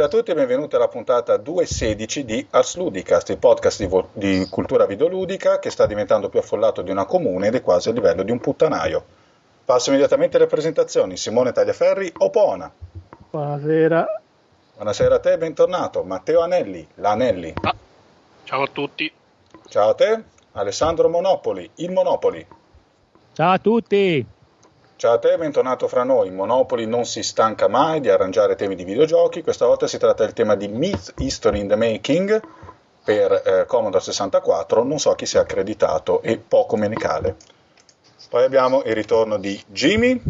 Salve a tutti e benvenuti alla puntata 216 di Ars Ludicast, il podcast di, vo- di, cultura videoludica che sta diventando più affollato di una comune ed è quasi a livello di un puttanaio. Passo immediatamente alle presentazioni. Simone Tagliaferri, Opona. Buonasera. Buonasera a te, bentornato. Matteo Anelli, l'Anelli. Ah, ciao a tutti. Ciao a te, Alessandro Monopoli, il Monopoli. Ciao a tutti. Ciao a te, bentornato fra noi. Monopoli non si stanca mai di arrangiare temi di videogiochi. Questa volta si tratta del tema di Myth History in the Making per eh, Commodore 64. Non so chi sia accreditato e poco me ne cale. Poi abbiamo il ritorno di Jimmy.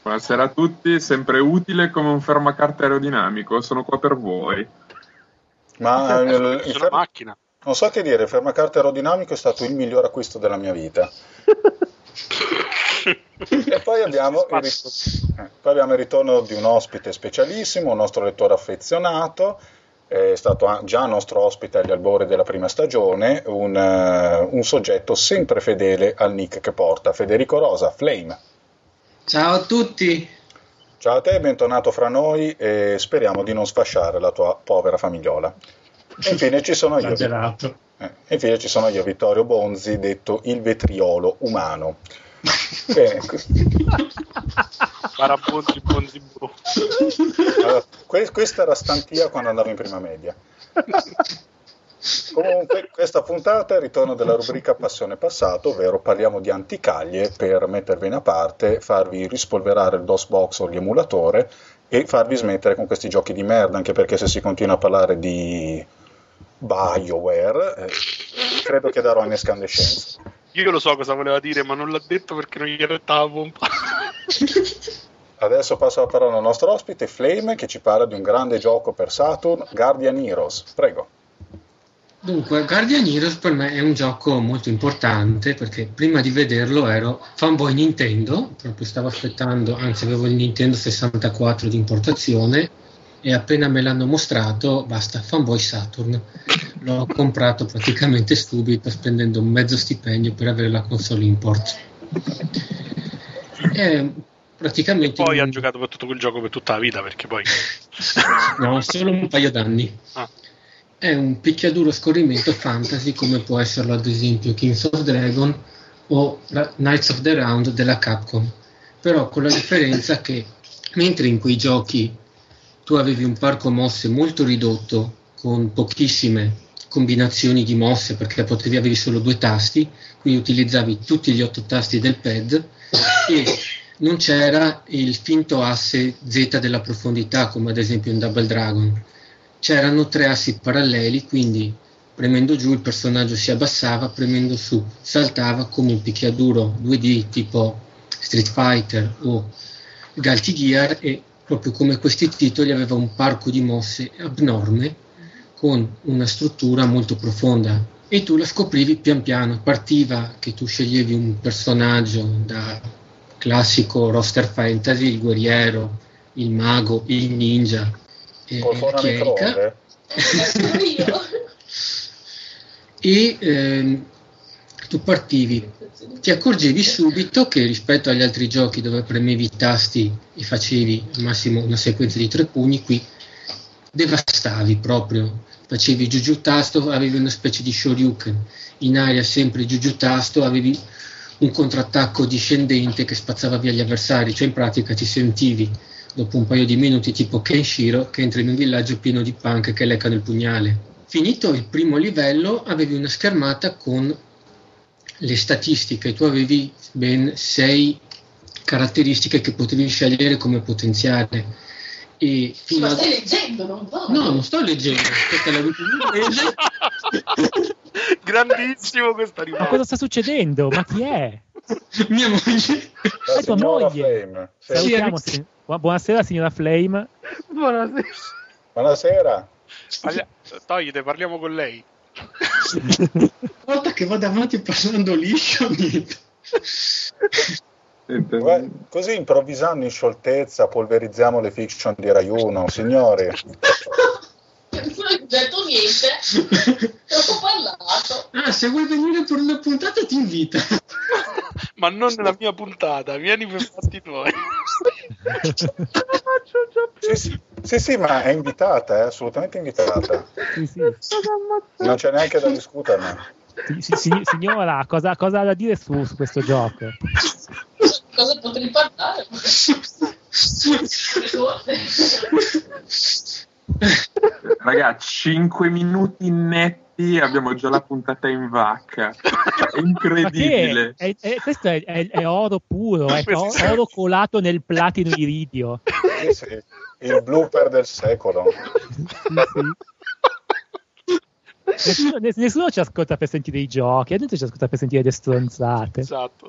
Buonasera a tutti, sempre utile come un fermacarte aerodinamico. Sono qua per voi. Ma il, il, il fer- macchina. Non so che dire, il fermacarte aerodinamico è stato il miglior acquisto della mia vita. e poi abbiamo, il ritorno, eh, poi abbiamo il ritorno di un ospite specialissimo, un nostro lettore affezionato, è stato già nostro ospite agli albori della prima stagione, un, uh, un soggetto sempre fedele al nick che porta, Federico Rosa, Flame. Ciao a tutti! Ciao a te, bentornato fra noi e speriamo di non sfasciare la tua povera famigliola. E infine ci sono io. Eh, infine ci sono io, Vittorio Bonzi, detto il vetriolo umano. Bene. Barabonzi, bonzi, bo. Allora, que- questa era stantia quando andavo in prima media. Comunque, questa puntata è il ritorno della rubrica Passione Passato, ovvero parliamo di anticaglie per mettervene a parte, farvi rispolverare il DOSBox o l'emulatore e farvi smettere con questi giochi di merda, anche perché se si continua a parlare di BioWare, eh, credo che darò in escandescenza. Io lo so cosa voleva dire, ma non l'ha detto perché non gli rettava pompa. Adesso passo la parola al nostro ospite, Flame, che ci parla di un grande gioco per Saturn, Guardian Heroes. Prego. Dunque, Guardian Heroes per me è un gioco molto importante perché prima di vederlo ero fanboy Nintendo, proprio stavo aspettando, anzi avevo il Nintendo 64 di importazione e appena me l'hanno mostrato, basta, fanboy Saturn. L'ho comprato praticamente subito spendendo un mezzo stipendio per avere la console import. E praticamente E poi ha giocato per tutto quel gioco per tutta la vita perché poi. No, solo un paio d'anni. Ah. È un picchiaduro scorrimento fantasy come può esserlo ad esempio Kings of Dragon o Knights of the Round della Capcom. Però con la differenza che mentre in quei giochi tu avevi un parco mosse molto ridotto con pochissime combinazioni di mosse perché potevi avere solo due tasti, quindi utilizzavi tutti gli otto tasti del pad e non c'era il finto asse Z della profondità come ad esempio in Double Dragon. C'erano tre assi paralleli, quindi premendo giù il personaggio si abbassava, premendo su saltava come un picchiaduro 2D tipo Street Fighter o Galti Gear e proprio come questi titoli aveva un parco di mosse abnorme con una struttura molto profonda. E tu la scoprivi pian piano, partiva che tu sceglievi un personaggio da classico roster fantasy, il guerriero, il mago, il ninja e Col la chierica e ehm, tu partivi, ti accorgevi subito che rispetto agli altri giochi dove premevi i tasti e facevi al massimo una sequenza di tre pugni, qui devastavi proprio, facevi giù giù tasto, avevi una specie di shoryuken, in aria sempre giù giù tasto, avevi un contrattacco discendente che spazzava via gli avversari, cioè in pratica ti sentivi dopo un paio di minuti tipo Kenshiro che entra in un villaggio pieno di punk che leccano il pugnale. Finito il primo livello avevi una schermata con le statistiche, tu avevi ben sei caratteristiche che potevi scegliere come potenziare. E fino Ma a- stai leggendo, non va? No, non sto leggendo, aspetta la. Grandissimo questa Ma rimasta. cosa sta succedendo? Ma chi è? Mia moglie. La È tua moglie. Flame. Sì. Buonasera signora Flame. Buonasera. Buonasera. Toglite, parliamo con lei. Una volta che vado avanti parlando liscio, niente. Guarda, Così improvvisando in scioltezza polverizziamo le fiction di Rai 1, signori. Non ho detto niente, ho parlato. Ah, se vuoi venire per una puntata ti invito. Ma non nella mia puntata, vieni per fatti tuoi. Sì, sì. Sì, sì, ma è invitata, è assolutamente invitata. Sì, sì. Non c'è neanche da discuterne. Sì, sì, signora, cosa, cosa ha da dire su, su questo gioco? Cosa potrei parlare? Raga, 5 minuti netti abbiamo già la puntata in vacca. È Ma che incredibile. è, è- questo è, è- è oro puro, è oro colato nel platino iridio. Sì, sì, il blooper del secolo. Sì, sì. Nessuno, ness- nessuno ci ascolta per sentire i giochi, la gente ci ascolta per sentire le stronzate. Esatto.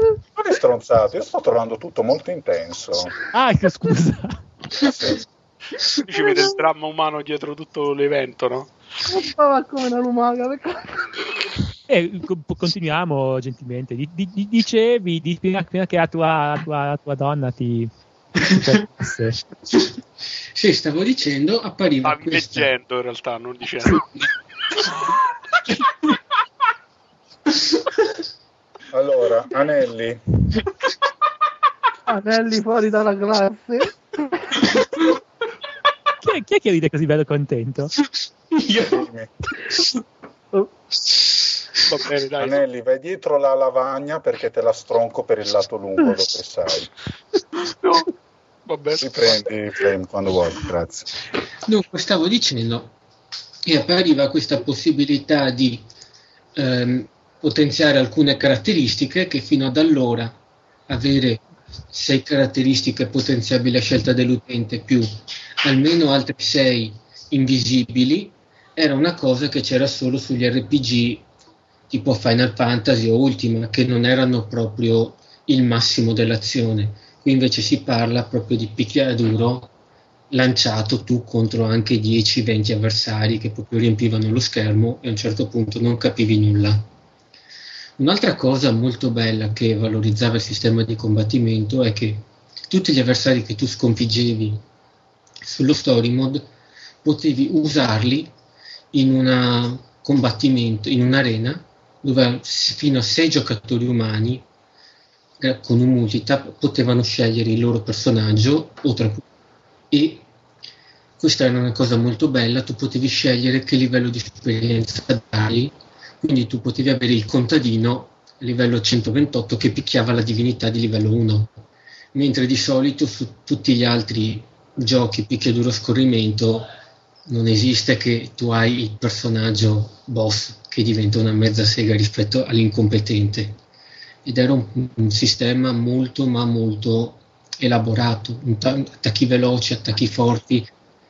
Non è stronzato, io sto trovando tutto molto intenso. Ah, che scusa. Sì. Ci vede il dramma umano dietro tutto l'evento, no? Ma come una lumaca. E co- continuiamo gentilmente. Di- di- dicevi di, prima, prima che la tua, la tua- la tua donna ti. ti- Sì, stavo dicendo, appariva Stavi questa... leggendo in realtà, non dicendo. Allora, Anelli, Anelli fuori dalla classe. Chi, è, chi è che ride così bello contento? dimmi. Oh, Va bene, dai. Anelli, vai dietro la lavagna perché te la stronco per il lato lungo dove sai. No. Vabbè. Riprendi frame quando vuoi, grazie. Dunque, stavo dicendo che appariva questa possibilità di ehm, potenziare alcune caratteristiche che fino ad allora avere sei caratteristiche potenziabili a scelta dell'utente più almeno altre sei invisibili era una cosa che c'era solo sugli RPG tipo Final Fantasy o Ultima che non erano proprio il massimo dell'azione qui invece si parla proprio di picchiaduro lanciato tu contro anche 10-20 avversari che proprio riempivano lo schermo e a un certo punto non capivi nulla. Un'altra cosa molto bella che valorizzava il sistema di combattimento è che tutti gli avversari che tu sconfiggevi sullo story mode potevi usarli in un combattimento, in un'arena dove fino a 6 giocatori umani eh, con un multitap potevano scegliere il loro personaggio tra e questa era una cosa molto bella, tu potevi scegliere che livello di esperienza dai, quindi tu potevi avere il contadino livello 128 che picchiava la divinità di livello 1, mentre di solito su tutti gli altri giochi picchiaduro scorrimento non esiste che tu hai il personaggio boss che diventa una mezza sega rispetto all'incompetente ed era un, un sistema molto ma molto elaborato, ta- attacchi veloci, attacchi forti,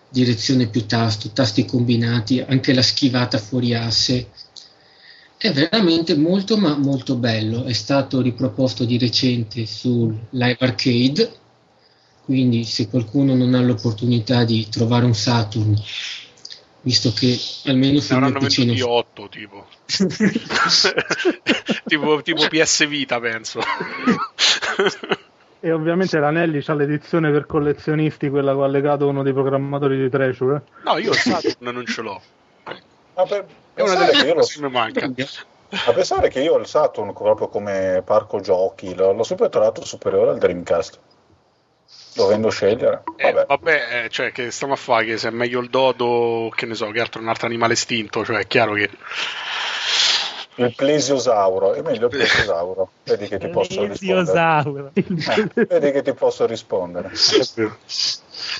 direzione più tasto, tasti combinati, anche la schivata fuori asse. È veramente molto ma molto bello. È stato riproposto di recente sul Live Arcade, quindi se qualcuno non ha l'opportunità di trovare un Saturn, visto che almeno avranno PC non venduti 8 tipo. tipo. tipo PS Vita, penso. E ovviamente l'Anelli c'ha l'edizione per collezionisti, quella che ha legato uno dei programmatori di Treasure. no, io il Saturn non ce l'ho. Ma per, È una delle cose che mi manca. a pensare che io il Saturn proprio come parco giochi l'ho, l'ho sempre trovato superiore al Dreamcast. Dovendo scegliere. Eh, Vabbè. vabbè, eh, cioè, che stiamo a fare? Che se è meglio il dodo, che ne so, che altro un altro animale estinto, cioè è chiaro che Il plesiosauro, è meglio il plesiosauro. Vedi che ti posso rispondere. Plesiosauro. Eh, vedi che ti posso rispondere.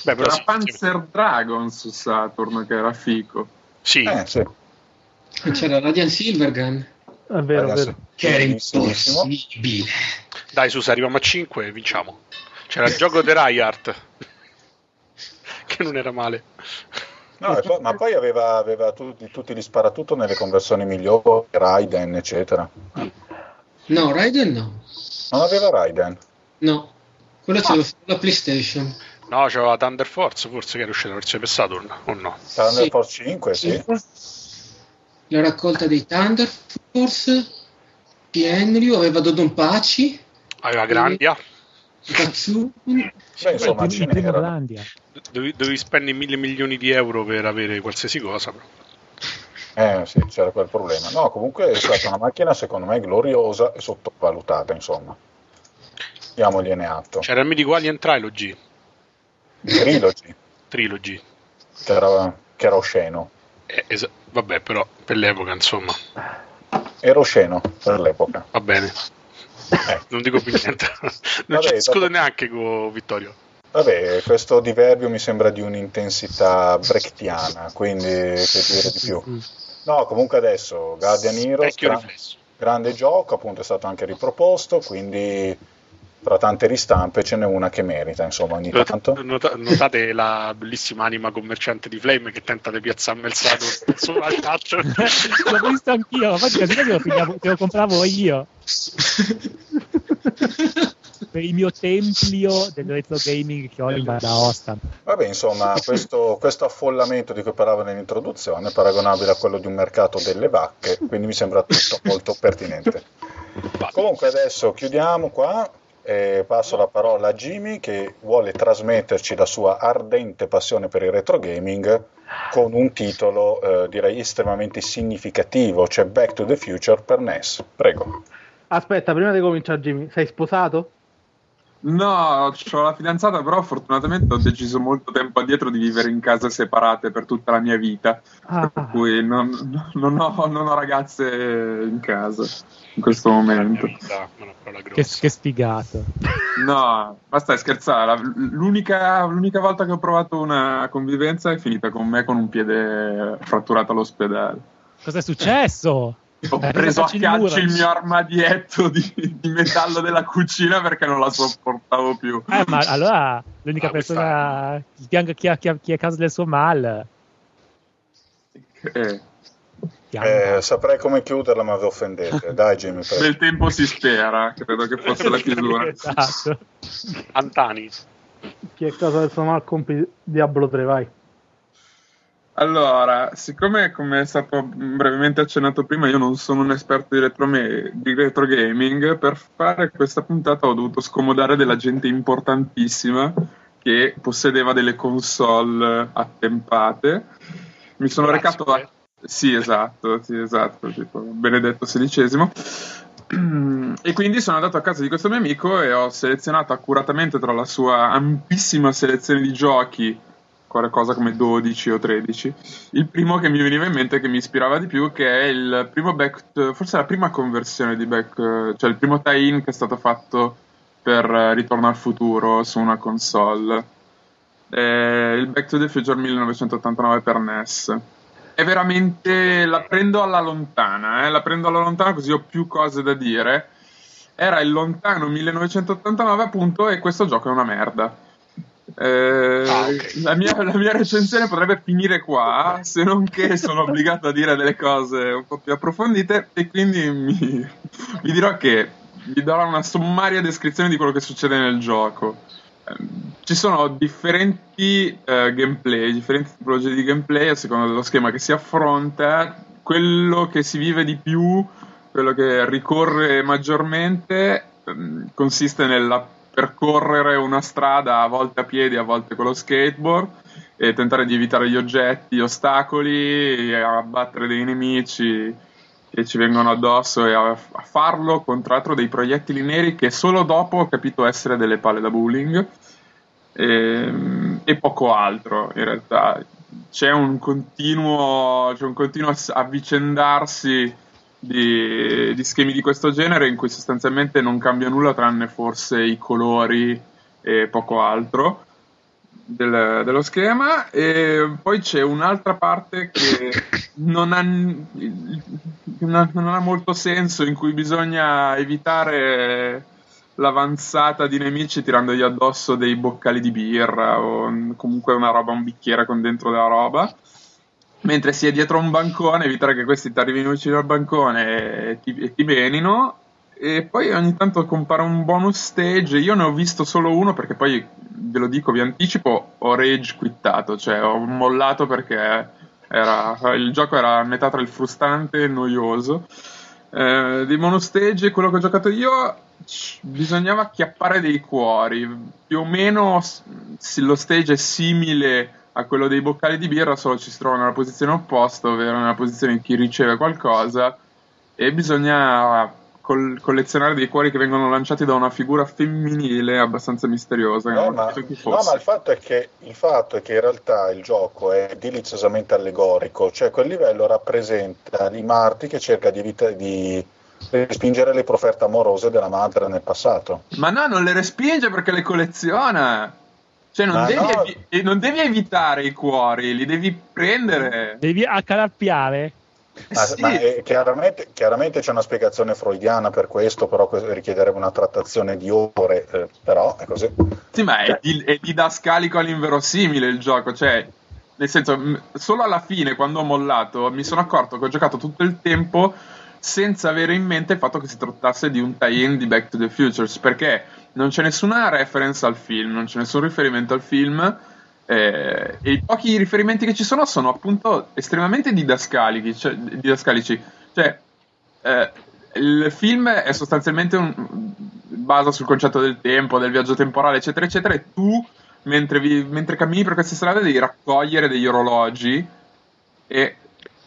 Beh, però Era sì, Panzer Dragon su Saturn che era fico. sì, Eh, sì. C'era Radiant Silvergun, È vero, è vero. che era impossibile. dai, su, se arriviamo a 5 e vinciamo. C'era il gioco di Rayart, che non era male. No, e poi- ma poi aveva, aveva tutti, tutti gli sparatutto nelle conversioni migliori, Raiden, eccetera. No, Raiden no. Non aveva Raiden. No, quello ce l'ho sulla PlayStation. No, c'aveva Thunder Force, forse che era uscita la versione per Saturn, o no? Thunder Sì. Force 5, sì. La raccolta dei Thunder Force, Pienrio, aveva Dodonpaci, Aveva Grandia, Beh, insomma, n'era. Grandia. dovevi, dovevi spendere mille milioni di euro per avere qualsiasi cosa. Però. Eh sì, c'era quel problema. No, comunque è stata una macchina secondo me gloriosa e sottovalutata, insomma. Diamogliene atto. C'era il mitico Alien Trilogy. Trilogy, Trilogy. che era, che era osceno. Eh, esa- vabbè, però per l'epoca, insomma, Era osceno per l'epoca. va bene. Eh. Non dico più niente. Non Vabbè, ci discuto dopo- neanche con Vittorio. Vabbè, questo diverbio mi sembra di un'intensità brechtiana, quindi che dire di più. No, comunque adesso Guardian Heroes, Vecchio gra- riflesso. grande gioco, appunto è stato anche riproposto, quindi fra tante ristampe ce n'è una che merita, insomma, ogni Not- tanto. nota- notate la bellissima anima commerciante di Flame che tenta di piazzarmi il sado sulla chat. L'ho visto anch'io, infatti lo, pigliavo- te lo compravo io. per il mio templio del retro gaming che ho in Val d'Aosta. Vabbè, insomma, questo, questo affollamento di cui parlavo nell'introduzione è paragonabile a quello di un mercato delle vacche, quindi mi sembra tutto molto pertinente. Comunque adesso chiudiamo qua e passo la parola a Jimmy che vuole trasmetterci la sua ardente passione per il retro gaming con un titolo eh, direi estremamente significativo, cioè Back to the Future per NES. Prego. Aspetta, prima di cominciare, Jimmy, sei sposato? No, ho la fidanzata, però fortunatamente ho deciso molto tempo addietro di vivere in case separate per tutta la mia vita. Ah, Per cui non, non ho, non ho ragazze in casa in questo momento. Parola Che, grossa. che sfigato. No, ma stai scherzare. L'unica, l'unica volta che ho provato una convivenza è finita con me con un piede fratturato all'ospedale. Cosa è successo? Ho Eh, preso a facci il muro. calci il mio armadietto di, di metallo della cucina perché non la sopportavo più. Eh, ma allora l'unica Ah, persona pianga chi, ha- chi, ha- chi è a causa del suo mal. Eh. Eh, saprei come chiuderla ma vi offendete. Dai Jimmy, prego. Bel tempo si spera, credo che fosse la chiusura. esatto. Antani. chi è a casa del suo mal compi Diablo 3, vai. Allora, siccome come è stato brevemente accennato prima, io non sono un esperto di retro, me- di retro gaming, per fare questa puntata ho dovuto scomodare della gente importantissima che possedeva delle console attempate. Mi sono Grazie. recato a... Sì, esatto, sì, esatto, tipo Benedetto XVI. E quindi sono andato a casa di questo mio amico e ho selezionato accuratamente tra la sua ampissima selezione di giochi qualcosa come 12 o 13. Il primo che mi veniva in mente che mi ispirava di più, che è il primo back, forse la prima conversione di back, cioè il primo tie-in che è stato fatto per Ritorno al futuro su una console. È il Back to the Future 1989 per NES. È veramente. La prendo alla lontana, eh, la prendo alla lontana così ho più cose da dire. Era il lontano 1989, appunto, e questo gioco è una merda. Eh, Ah, la, mia, la mia recensione potrebbe finire qua, se non che sono obbligato a dire delle cose un po' più approfondite e quindi mi, vi dirò che vi darò una sommaria descrizione di quello che succede nel gioco. Ehm, Ci sono differenti eh, gameplay, differenti tipologie di gameplay a seconda dello schema che si affronta. Quello che si vive di più, quello che ricorre maggiormente, ehm, consiste nella percorrere una strada a volte a piedi, a volte con lo skateboard e tentare di evitare gli oggetti, gli ostacoli, abbattere dei nemici che ci vengono addosso e a, a farlo con tra l'altro dei proiettili neri che solo dopo ho capito essere delle palle da bowling e, e poco altro in realtà. C'è un continuo, c'è un continuo avvicendarsi di, di schemi di questo genere in cui sostanzialmente non cambia nulla tranne forse i colori e poco altro del- dello schema. E poi c'è un'altra parte che non ha, non ha molto senso in cui bisogna evitare l'avanzata di nemici tirandogli addosso dei boccali di birra o comunque una roba, un bicchiere con dentro della roba mentre si è dietro un bancone, evitare che questi ti arrivino vicino al bancone e ti, e ti menino. E poi ogni tanto compare un bonus stage. Io ne ho visto solo uno perché poi ve lo dico, vi anticipo, ho rage quittato, cioè ho mollato perché era, il gioco era a metà tra il frustrante e il noioso. Eh, dei bonus stage, quello che ho giocato io, bisognava acchiappare dei cuori. Più o meno lo stage è simile a quello dei boccali di birra, solo ci si trova nella posizione opposta, ovvero nella posizione di chi riceve qualcosa, e bisogna col- collezionare dei cuori che vengono lanciati da una figura femminile abbastanza misteriosa. No, ma, no, ma il, fatto è che, il fatto è che in realtà il gioco è deliziosamente allegorico, cioè quel livello rappresenta di Marty che cerca di, evita- di respingere le proferte amorose della madre nel passato. Ma no, non le respinge perché le colleziona. Cioè, non devi, no. evi- e non devi evitare i cuori, li devi prendere. Devi accalappiare. Ma, Sì. ma, eh, chiaramente, chiaramente c'è una spiegazione freudiana per questo, però richiederebbe una trattazione di ore, eh, però è così. Sì, ma è, di- è didascalico all'inverosimile il gioco, cioè, nel senso, solo alla fine, quando ho mollato, mi sono accorto che ho giocato tutto il tempo senza avere in mente il fatto che si trattasse di un tie-in di Back to the Futures, perché non c'è nessuna reference al film, non c'è nessun riferimento al film, eh, e i pochi riferimenti che ci sono sono appunto estremamente didascalici, cioè, didascalici. Cioè, eh, il film è sostanzialmente un, basa sul concetto del tempo, del viaggio temporale, eccetera, eccetera, e tu, mentre, vi- mentre cammini per queste strade, devi raccogliere degli orologi e,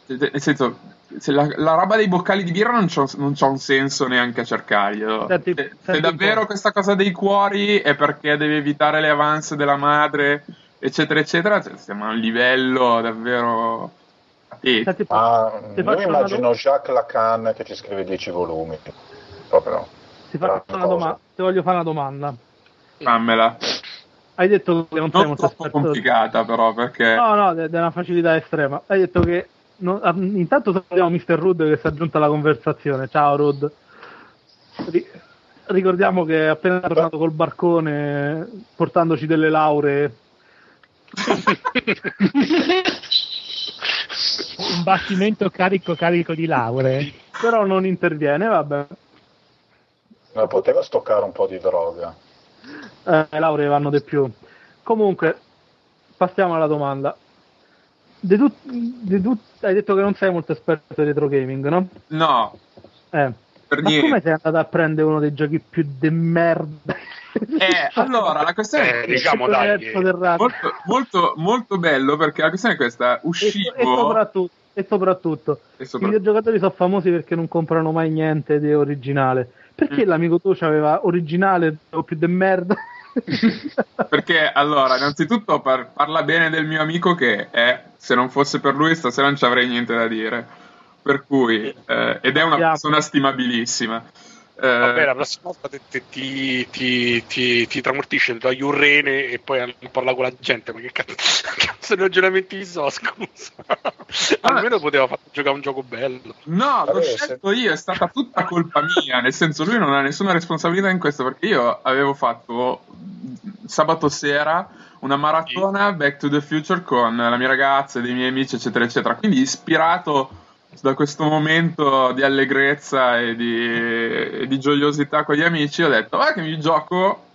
nel senso, se la, la roba dei boccali di birra non c'ha, non c'ha un senso neanche a cercarglielo. Senti- se, se senti un davvero questa cosa dei cuori è perché devi evitare le avance della madre, eccetera, eccetera, cioè, siamo a un livello davvero patetico. Senti, Ma ti io immagino. Jacques Lacan che ci scrive 10 volumi, proprio. ti, domanda, ti voglio fare una domanda. Fammela. Hai detto che non sei Non molto troppo esperto. complicata, però, perché. No, no, è una facilità estrema. Hai detto che. Non- ah, intanto salutiamo Mr. Rud che si è aggiunto alla conversazione. Ciao Rud. Ri- ricordiamo che è appena tornato col barcone portandoci delle lauree. Un battimento carico carico di lauree. Però non interviene, vabbè. Ma poteva stoccare un po' di droga. Eh, le lauree vanno di più. Comunque, passiamo alla domanda. Di tut- hai detto che non sei molto esperto di retro gaming, no? No, Eh. per Ma niente. come sei andato a prendere uno dei giochi più de merda? Eh, allora, la questione Eh, diciamo, dai, molto, molto, molto bello perché la questione è questa: E, uscivo. e soprattutto, e soprattutto e i sopra- videogiocatori sono famosi perché non comprano mai niente di originale. Perché Mm. l'amico tuo aveva originale o più de merda? Perché allora, innanzitutto par- parla bene del mio amico che è, se non fosse per lui stasera non ci avrei niente da dire. Per cui, eh, ed è una Andiamo. persona stimabilissima. Eh, Vabbè, la prossima volta ti, ti, ti, ti tramortisce il tuo iurrene e poi non parla con la gente. Ma che cazzo, di ragionamenti so, scusa. Almeno poteva far giocare un gioco bello. No, l'ho Vabbè, scelto io, è stata tutta colpa mia, nel senso lui non ha nessuna responsabilità in questo perché io avevo fatto sabato sera una maratona Back to the Future con la mia ragazza e dei miei amici eccetera eccetera, quindi ispirato da questo momento di allegrezza e di, e di gioiosità con gli amici ho detto va che mi gioco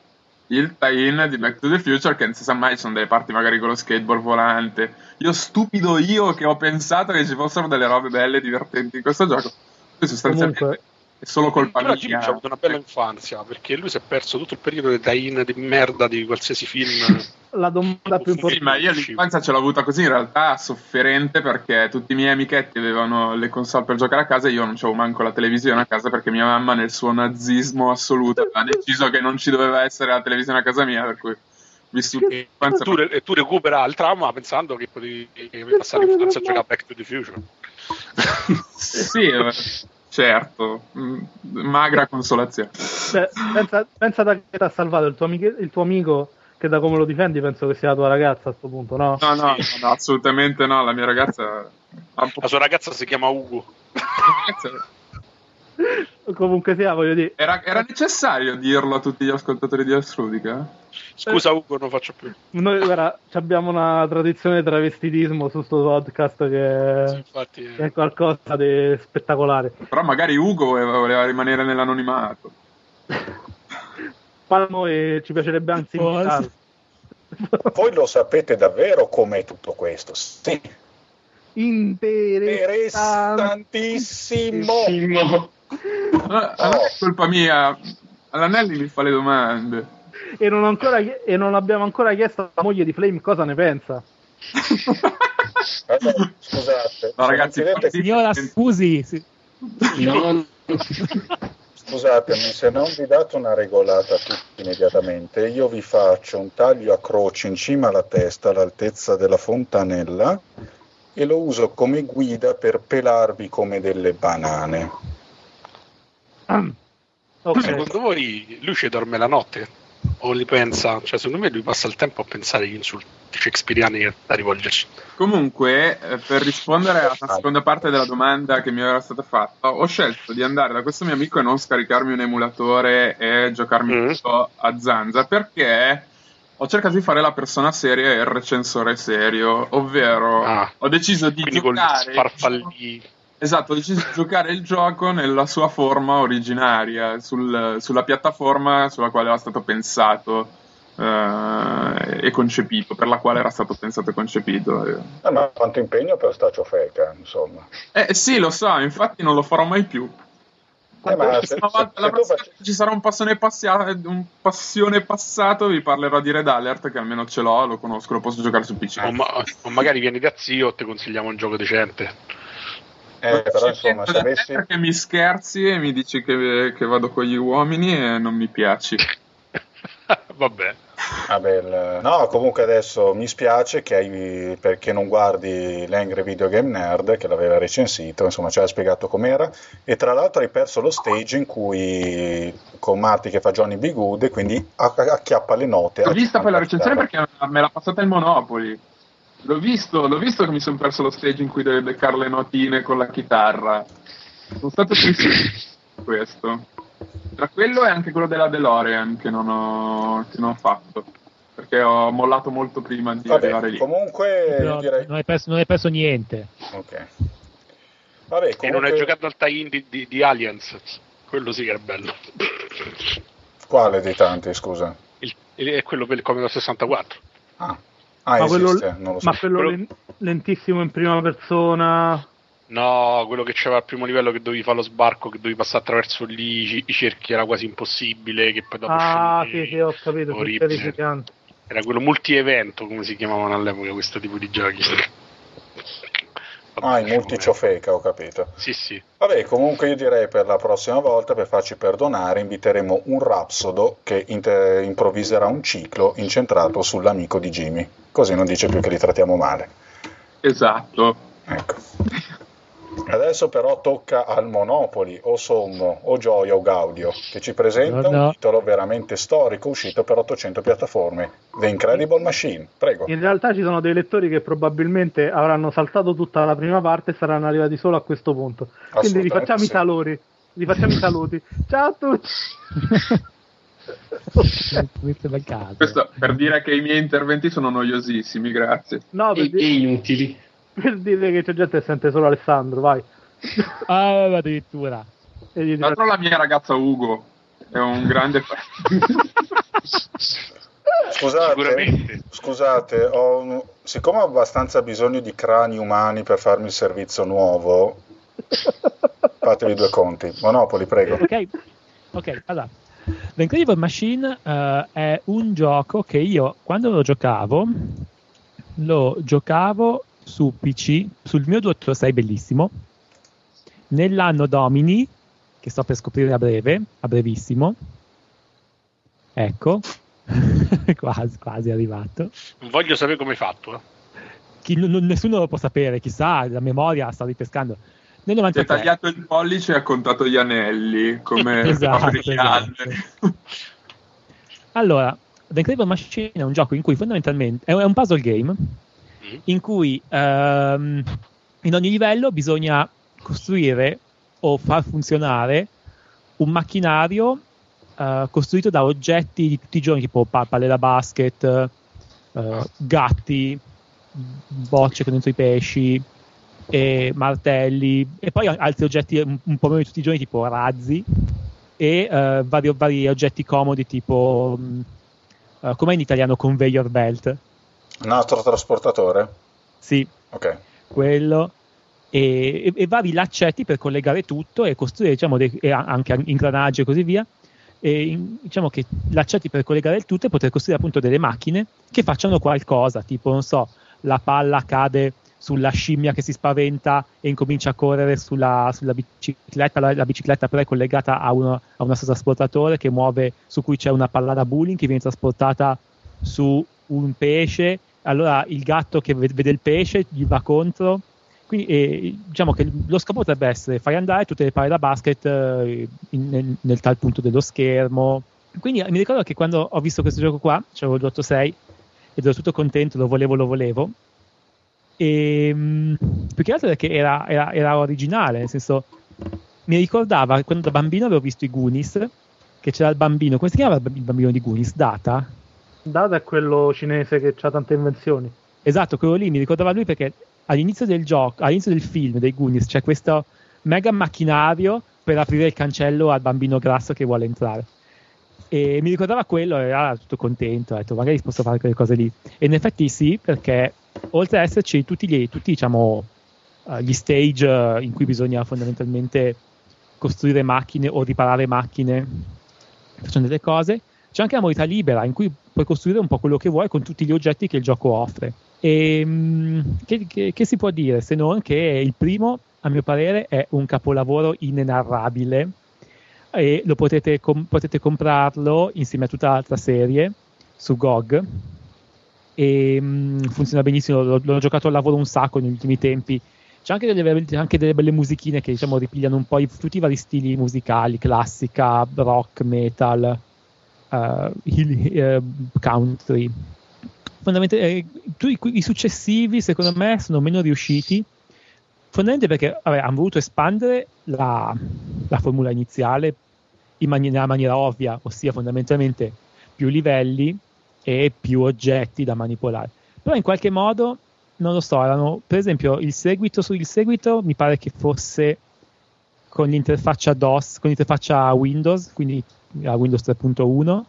il tie-in di Back to the Future che non si sa mai ci sono delle parti magari con lo skateboard volante. Io stupido io che ho pensato che ci fossero delle robe belle e divertenti in questo gioco. Poi sostanzialmente. Comunque- è solo colpa Però mia Jimmy ci ha avuto una bella infanzia perché lui si è perso tutto il periodo dei tie-in di merda di qualsiasi film. La domanda più Sì, importante. Sì, ma io l'infanzia ce l'ho avuta così in realtà sofferente perché tutti i miei amichetti avevano le console per giocare a casa e io non c'avevo manco la televisione a casa perché mia mamma nel suo nazismo assoluto ha deciso che non ci doveva essere la televisione a casa mia per cui vissuto E l'infanzia tu, re- e tu recupera il trauma pensando che potevi passare l'infanzia a giocare a Back to the Future. Sì, eh, certo, mm, magra consolazione. Cioè, pensa, pensa da che ti ha salvato il tuo, amiche- il tuo amico, che da come lo difendi penso che sia la tua ragazza a questo punto, no? No, no, no, assolutamente no, la mia ragazza La sua ragazza si chiama Ugo. Comunque sia, voglio dire, Era, era necessario dirlo a tutti gli ascoltatori di Astrudica? Scusa Ugo, non faccio più. noi guarda, abbiamo una tradizione di travestitismo su sto podcast Sì, che, infatti, che eh. è qualcosa di spettacolare. Però magari Ugo voleva, rimanere nell'anonimato. Palmo e ci piacerebbe anzi invitarlo. Voi lo sapete davvero com'è tutto questo? Sì, Interessante. interessantissimo. Ah, ah, non è colpa mia. All'Anelli mi fa le domande. E non, ho ancora e non abbiamo ancora chiesto alla moglie di Flame cosa ne pensa. Scusate, No, ragazzi, non chiedete- Signora, scusi. sì. No, Scusatemi, se non vi date una regolata tutti immediatamente, io vi faccio un taglio a croce in cima alla testa all'altezza della fontanella e lo uso come guida per pelarvi come delle banane. Ok. Secondo voi lui ci dorme la notte? O li pensa? Cioè, secondo me lui passa il tempo a pensare agli insulti shakespeariani da rivolgerci. Comunque, eh, per rispondere alla seconda parte della domanda che mi era stata fatta, ho scelto di andare da questo mio amico e non scaricarmi un emulatore e giocarmi Mm. tutto a zanza perché ho cercato di fare la persona seria e il recensore serio, ovvero Ah. ho deciso di giocare. Esatto, ho deciso di giocare il gioco nella sua forma originaria, sul- sulla piattaforma sulla quale era stato pensato eh, e concepito, per la quale era stato pensato e concepito. Eh, Eh, ma quanto impegno per sta ciofeca, insomma. Eh, sì, lo so, infatti non lo farò mai più. Eh, ma La se- prossima se- volta- se la prossima che ci sarà un passione, passia- un passione passato, vi parlerò di Red Alert, che almeno ce l'ho, lo conosco, lo posso giocare su PC. O, ma- o magari vieni da zio, ti consigliamo un gioco decente. Eh, però insomma, se avessi... Perché mi scherzi e mi dici che, che vado con gli uomini e non mi piaci. Vabbè. Vabbè, il- No, comunque adesso mi spiace che hai... perché non guardi l'Angry Video Game Nerd che l'aveva recensito, insomma ci aveva spiegato com'era e tra l'altro hai perso lo stage in cui con Marty che fa Johnny B. Good e quindi acc- acchiappa le note. L'ho vista poi la recensione perché me l'ha passata il Monopoli. L'ho visto, l'ho visto che mi sono perso lo stage in cui devi beccare le notine con la chitarra. Sono stato triste questo. Tra quello e anche quello della DeLorean che non ho, che non ho fatto. Perché ho mollato molto prima di arrivare Vabbè, lì. comunque io direi... non, hai perso, non hai perso niente. Ok. Vabbè, E non comunque... hai giocato al tie-in di, di- di Aliens? Quello sì che era bello. Quale dei tanti, scusa? Il- il- è quello per il Commodore 64. Ah, ah ma quello, esiste, non lo so. ma quello Quello- len- lentissimo in prima persona. No, quello che c'era al primo livello che dovevi fare lo sbarco, che dovevi passare attraverso lì i, i cerchi, era quasi impossibile. Che poi dopo Ah, sì, sì, ho capito. Era quello multi-evento, come si chiamavano all'epoca questo tipo di giochi. Ah, in multiciofeca, ho capito. Sì, sì. Vabbè, comunque io direi per la prossima volta, per farci perdonare, inviteremo un Rapsodo che inter- improvviserà un ciclo incentrato sull'amico di Jimmy. Così non dice più che li trattiamo male. Esatto. Ecco. Adesso però tocca al Monopoli, o Sommo, o Gioia, o Gaudio, che ci presenta No, no. un titolo veramente storico uscito per 800 piattaforme, The Incredible Machine. Prego. In realtà ci sono dei lettori che probabilmente avranno saltato tutta la prima parte e saranno arrivati solo a questo punto. Quindi rifacciamo i sì. salori. Rifacciamo i saluti. Ciao a tutti. Questo per dire che i miei interventi sono noiosissimi, grazie. No, per, E, di- e inutili. Per dire che c'è gente che sente solo Alessandro, vai. Ah, addirittura. Tra l'altro la mia ragazza Ugo è un grande fan. Scusate, scusate ho un- siccome ho abbastanza bisogno di crani umani per farmi il servizio nuovo, fatevi due conti. Monopoli, prego. Ok, ok, allora. The Incredible Machine eh, è un gioco che io quando lo giocavo lo giocavo su PC, sul mio 286 bellissimo, nell'anno Domini, che sto per scoprire a breve, a brevissimo. Ecco, quasi, quasi arrivato. Non voglio sapere come hai fatto. eh. Chi- n- nessuno lo può sapere, chissà, la memoria sta ripescando. Nel Si è 93. tagliato il pollice e ha contato gli anelli come Esatto, esatto. Allora, The Incredible Machine è un gioco in cui fondamentalmente è un puzzle game. In cui ehm, in ogni livello bisogna costruire o far funzionare un macchinario eh, costruito da oggetti di tutti i giorni, tipo pa- palle da basket, eh, gatti, bocce con dentro i pesci, e martelli, e poi altri oggetti un, un po' meno di tutti i giorni, tipo razzi, e eh, vari, vari oggetti comodi, tipo mh, eh, com'è in italiano conveyor belt? Nastro trasportatore? Sì, Ok. quello e, e- e vari laccetti per collegare tutto e costruire diciamo, dei, e anche ingranaggi e così via e in- diciamo che laccetti per collegare il tutto e poter costruire appunto delle macchine che facciano qualcosa tipo non so la palla cade sulla scimmia che si spaventa e incomincia a correre sulla, sulla bicicletta, la, la, bicicletta però è collegata a, uno, a una trasportatore che muove, su cui c'è una palla da bowling che viene trasportata su un pesce, allora il gatto che vede il pesce gli va contro, quindi eh, diciamo che lo scopo potrebbe essere fare andare tutte le palle da basket eh, in, nel, nel, tal punto dello schermo. Quindi mi ricordo che quando ho visto questo gioco qua, c'avevo il 8-6 ed ero tutto contento, lo volevo, lo volevo. E mh, più che altro perché era, era, era, originale, nel senso mi ricordava quando da bambino avevo visto i Goonies, che c'era il bambino, come si chiama il bambino di Goonies? Data? Data è quello cinese che ha tante invenzioni. Esatto, quello lì mi ricordava lui perché all'inizio del gioco, all'inizio del film dei Goonies c'è questo mega macchinario per aprire il cancello al bambino grasso che vuole entrare. E mi ricordava quello era tutto contento, ho detto magari posso fare quelle cose lì. E in effetti sì, perché oltre ad esserci tutti, gli, tutti diciamo, uh, gli stage uh, in cui bisogna fondamentalmente costruire macchine o riparare macchine facendo delle cose, c'è anche la modalità libera in cui puoi costruire un po' quello che vuoi con tutti gli oggetti che il gioco offre. E, um, che, che, che si può dire se non che il primo, a mio parere, è un capolavoro inenarrabile e lo potete, com- potete comprarlo insieme a tutta l'altra serie su GOG e mh, mm, funziona benissimo, l'ho, l'ho, giocato al lavoro un sacco negli ultimi tempi. C'è anche delle, anche delle belle musichine che diciamo ripigliano un po' i, tutti i vari stili musicali, classica, rock, metal, uh, hill, uh, country. Fondamentalmente, eh, i, successivi, secondo me, sono meno riusciti. Fondamentalmente perché vabbè, hanno voluto espandere la, la formula iniziale in maniera, maniera ovvia, ossia fondamentalmente più livelli e più oggetti da manipolare. Però in qualche modo, non lo so, erano, per esempio il seguito sul seguito mi pare che fosse con l'interfaccia DOS, con l'interfaccia Windows, quindi la Windows 3.1,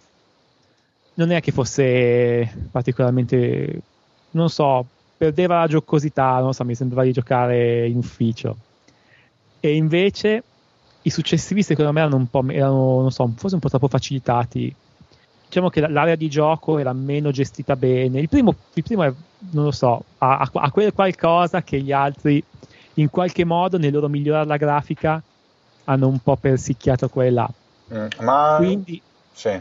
non è che fosse particolarmente, non so, perdeva la giocosità, non so, mi sembrava di giocare in ufficio. E invece i successivi secondo me erano un po', erano, non so, forse un po' troppo facilitati. Diciamo che l'area di gioco era meno gestita bene. Il primo, il primo è, non lo so, ha, quel qualcosa che gli altri, in qualche modo, nel loro migliorare la grafica, hanno un po' persicchiato qua là. Mm, ma... Quindi... Sì.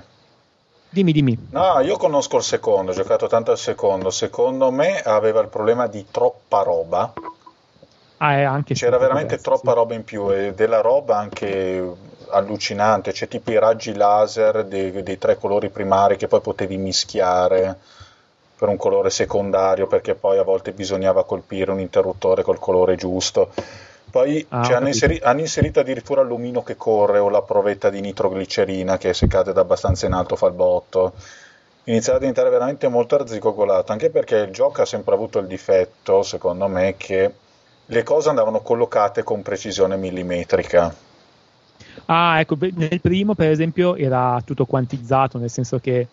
Dimmi, dimmi. No, io conosco il secondo, ho giocato tanto al secondo. Secondo me aveva il problema di troppa roba Ah, C'era veramente troppa sì. roba in più e della roba anche allucinante, c'è tipo i raggi laser dei, dei, tre colori primari che poi potevi mischiare per un colore secondario perché poi a volte bisognava colpire un interruttore col colore giusto. Poi ah, cioè, hanno, inseri- hanno, inserito addirittura l'omino che corre o la provetta di nitroglicerina che se cade da abbastanza in alto fa il botto. Inizia a diventare veramente molto arzigogolato, anche perché il gioco ha sempre avuto il difetto, secondo me, che le cose andavano collocate con precisione millimetrica. Ah, ecco, nel primo per esempio era tutto quantizzato, nel senso che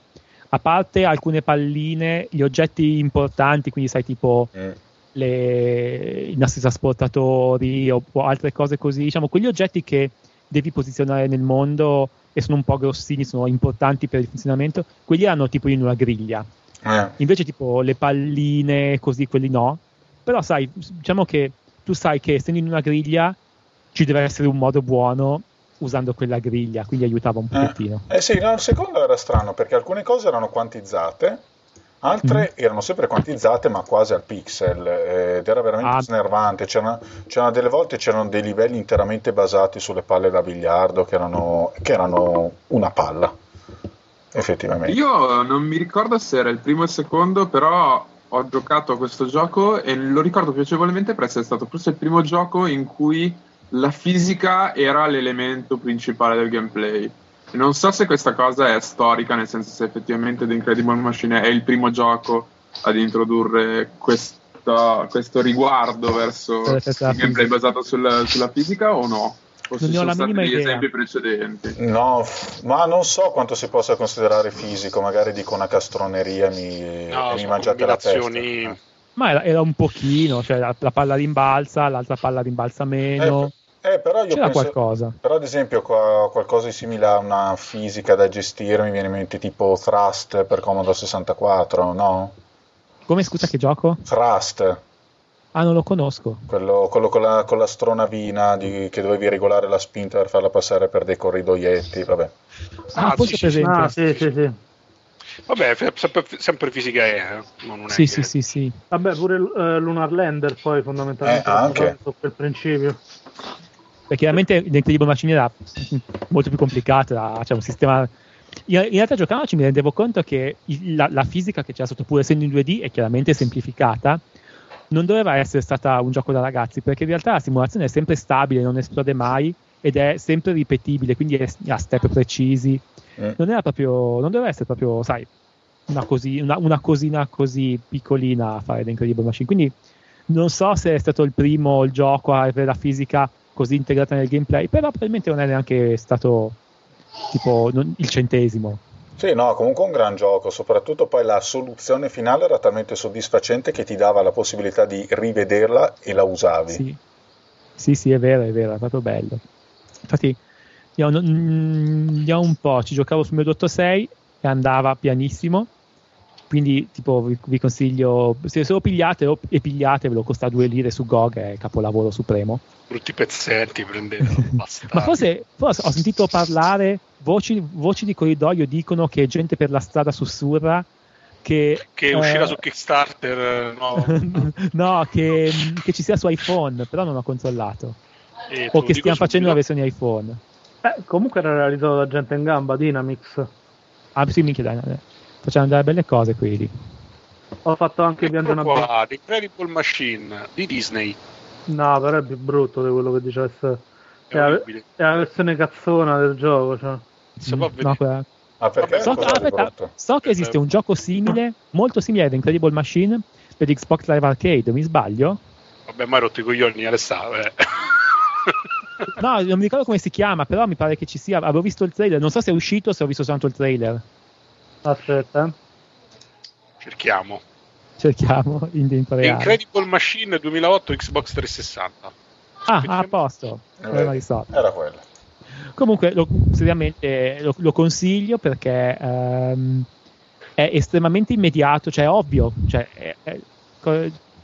a parte alcune palline, gli oggetti importanti, quindi sai tipo mm. Le, i nostri trasportatori o, altre cose così, diciamo quegli oggetti che devi posizionare nel mondo e sono un po' grossini, sono importanti per il funzionamento, quelli erano tipo in una griglia. Eh. Invece tipo le palline così, quelli no. Però sai, diciamo che tu sai che essendo in una griglia ci deve essere un modo buono usando quella griglia, quindi aiutava un pochettino. Eh, eh sì, no, il secondo era strano perché alcune cose erano quantizzate, altre mm. erano sempre quantizzate ma quasi al pixel ed era veramente ah. snervante. C'erano, c'erano, delle volte c'erano dei livelli interamente basati sulle palle da biliardo che erano, che erano una palla, effettivamente. Io non mi ricordo se era il primo o il secondo, però ho giocato a questo gioco e lo ricordo piacevolmente per essere stato forse il primo gioco in cui la fisica era l'elemento principale del gameplay. Non so se questa cosa è storica, nel senso se effettivamente The Incredible Machine è il primo gioco ad introdurre questo, questo riguardo verso il gameplay basato sul, sulla fisica o no. O non sono stati degli esempi precedenti. No, ma non so quanto si possa considerare fisico, magari dico una castroneria e mi, no, mi mangiate la testa. Eh. Ma era, era, un pochino, cioè la, la, palla rimbalza, l'altra palla rimbalza meno. Eh, eh, però io C'era penso, qualcosa. Però ad esempio qua, qualcosa di simile a una fisica da gestire mi viene in mente tipo Thrust per Commodore 64, no? Come scusa che gioco? Thrust. Ah, non lo conosco. Quello, quello con, la, con la stronavina di- che dovevi regolare la spinta per farla passare per dei corridoietti, vabbè. Ah, Ah, forse sì, per. Ah, sì, sì, sì. Vabbè, sempre, sempre fisica è, eh. non è Sì, che- sì, sì, sì. Vabbè, pure eh, Lunar Lander poi fondamentalmente Eh, anche. quel principio. Perché chiaramente l'Incredible Machine era molto più complicato, era cioè, un sistema... In, in realtà giocandoci mi rendevo conto che la, la fisica che c'era sotto, pur essendo in 2D, è chiaramente semplificata, non doveva essere stata un gioco da ragazzi, perché in realtà la simulazione è sempre stabile, non esplode mai ed è sempre ripetibile, quindi ha step precisi. Mm. Non era proprio, non doveva essere proprio, sai, una, così, una, una cosina così piccolina a fare l'Incredible Machine. Quindi non so se è stato il primo il gioco a avere la fisica così integrata nel gameplay, però probabilmente non è neanche stato tipo non- il centesimo. Sì, no, comunque un gran gioco, soprattutto poi la soluzione finale era talmente soddisfacente che ti dava la possibilità di rivederla e la usavi. Sì. sì, sì, è vero, è vero, è proprio bello. Infatti, io, mm, io un po' ci giocavo sul mio Dotto 6 e andava pianissimo. Quindi, tipo, vi, vi consiglio, se, se lo pigliate o- e pigliatevelo, costa 2 lire su GOG, è capolavoro supremo. brutti pezzetti, prendetelo. Ma forse, forse ho sentito parlare, voci, voci di corridoio dicono che gente per la strada sussurra che... Che eh, uscirà su Kickstarter, eh, no? no, che, che ci sia su iPhone, però non ho controllato. E te O che dico stiano facendo la versione iPhone. Eh, comunque era realizzato da gente in gamba, Dynamix. Ah, sì, minchia, dai, facciamo delle belle cose quelli. Ho fatto anche Viaggio Eccolo Navigazione. qua, The Incredible Machine di Disney. No, però è più brutto di quello che dicesse. È È la, è la versione cazzona del gioco. Cioè. Si Mm, no, quella- Ah, perché so, di aspetta, so che esiste un gioco simile, molto simile ad Incredible Machine per Xbox Live Arcade, mi sbaglio? Vabbè, ma hai rotto i coglioni, Alessandro. Eh. No, non mi ricordo come si chiama, però mi pare che ci sia. Avevo visto il trailer, non so se è uscito o se ho visto soltanto il trailer. Aspetta. Cerchiamo. Cerchiamo in tempo The reale. Incredible Machine 2008 Xbox 360. Ah, a posto. Eh. Era quello. Comunque, lo, seriamente lo, lo consiglio perché ehm, è estremamente immediato, cioè è ovvio. Cioè, è- è-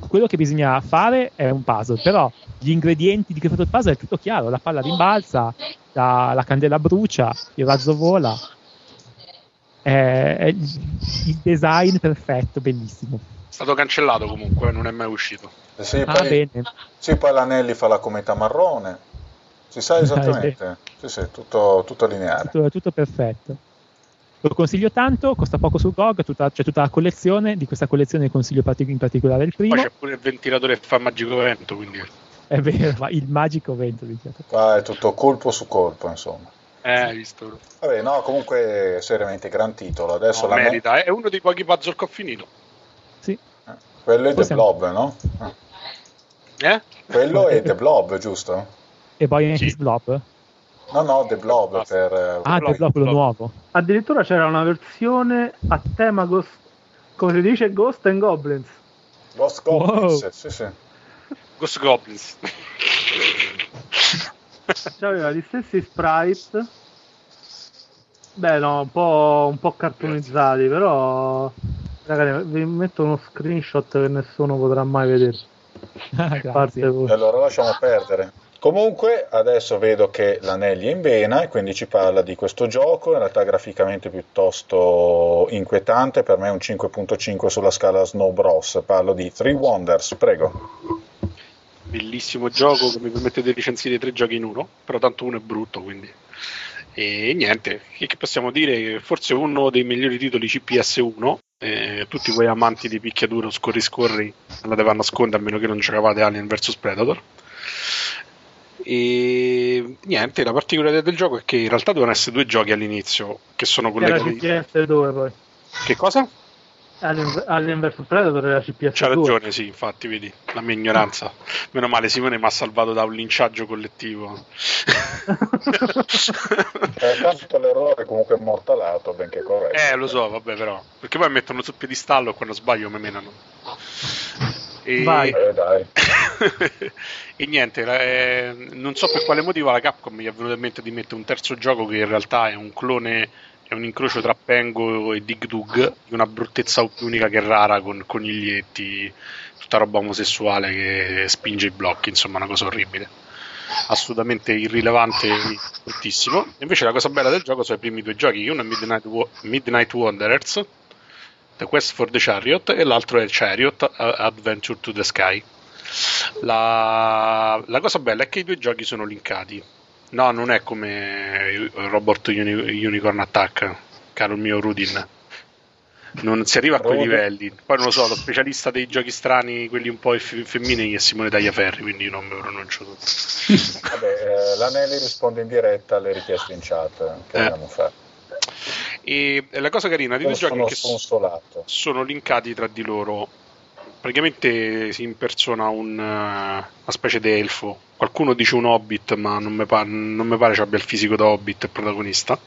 quello che bisogna fare è un puzzle, però gli ingredienti di che è fatto il puzzle è tutto chiaro: la palla rimbalza, la, la candela brucia, il razzo vola. È, è il design perfetto, bellissimo. È stato cancellato comunque, eh, non è mai uscito. Eh Sì, Ah, poi, bene. sì, poi l'Anelli fa la cometa marrone. Si sa esattamente. Sì, sì, tutto, tutto lineare. tutto, tutto perfetto. Lo consiglio tanto, costa poco su GOG, tutta- c'è tutta la collezione, di questa collezione ne consiglio in particolare il primo, Poi c'è pure il ventilatore che fa magico vento, quindi... è vero, ma il magico vento diciamo. Qua è tutto colpo su colpo, insomma. Eh, hai visto? Vabbè, no, comunque seriamente gran titolo. Adesso No, la merita, è uno dei pochi puzzle che ho finito. Sì, eh, quello è The Blob, no? Ah, Eh? Quello è The Blob, giusto? e poi Sì. His Blob. No, no, The Blob per... eh, Ah, Blob, The Blob, quello nuovo. Addirittura c'era una versione a tema Ghost, come si dice Ghost and Goblins. Lost Goblins, Wow. sì, sì. Ghost Goblins. C'aveva gli stessi sprite. Beh, no, un po', un po' cartoonizzati, però. Ragazzi, vi metto uno screenshot che nessuno potrà mai vedere. Ah, A parte. E allora lasciamo perdere. Comunque, adesso vedo che l'Anelli è in vena e quindi ci parla di questo gioco, in realtà graficamente piuttosto inquietante, per me è un 5.5 sulla scala Snow Bros. Parlo di Three Wonders, prego. Bellissimo gioco che mi permette di recensire tre giochi in uno, però tanto uno è brutto, quindi... E niente, che, possiamo dire? Forse uno dei migliori titoli CPS1, eh, tutti voi amanti di picchiaduro, scorri scorri, andate a nascondere a meno che non giocavate Alien vs Predator. E niente, la particolarità del gioco è che in realtà devono essere due giochi all'inizio che sono collegati. CPS 2 poi. Che cosa? Alien, Alien vs Predator era CPS C'ha 2. ragione, sì, infatti, vedi, la mia ignoranza. Meno male, Simone mi ha salvato da un linciaggio collettivo. Eh, tanto l'errore comunque è mortalato, benché corretto. eh, lo so, vabbè, però. Perché poi mettono sul piedistallo e quando sbaglio mi menano. E... Vai. Eh, dai. e niente, eh, non so per quale motivo la Capcom mi è venuto in mente di mettere un terzo gioco che in realtà è un clone è un incrocio tra Pengo e Dig Dug di una bruttezza unica che rara con coniglietti, tutta roba omosessuale che spinge i blocchi, insomma una cosa orribile. Assolutamente irrilevante e bruttissimo. Invece la cosa bella del gioco sono i primi due giochi, uno è Midnight, Wa- Midnight Wanderers, The Quest for the Chariot, e l'altro è Chariot Adventure to the Sky. La, la cosa bella è che i due giochi sono linkati. No, non è come Robot Uni- Unicorn Attack, caro il mio Rudin. Non si arriva a quei livelli. Poi non lo so, lo specialista dei giochi strani, quelli un po' eff- femminili, è Simone Tagliaferri, quindi non me lo pronuncio tutto. Vabbè, eh, l'Anelli risponde in diretta alle richieste in chat che Eh. abbiamo fatto. E la cosa carina di due giochi è che sono linkati tra di loro. Praticamente si impersona un, eh, una specie di elfo. Qualcuno dice un hobbit, ma non mi, pa- non mi pare ci abbia il fisico da hobbit il protagonista.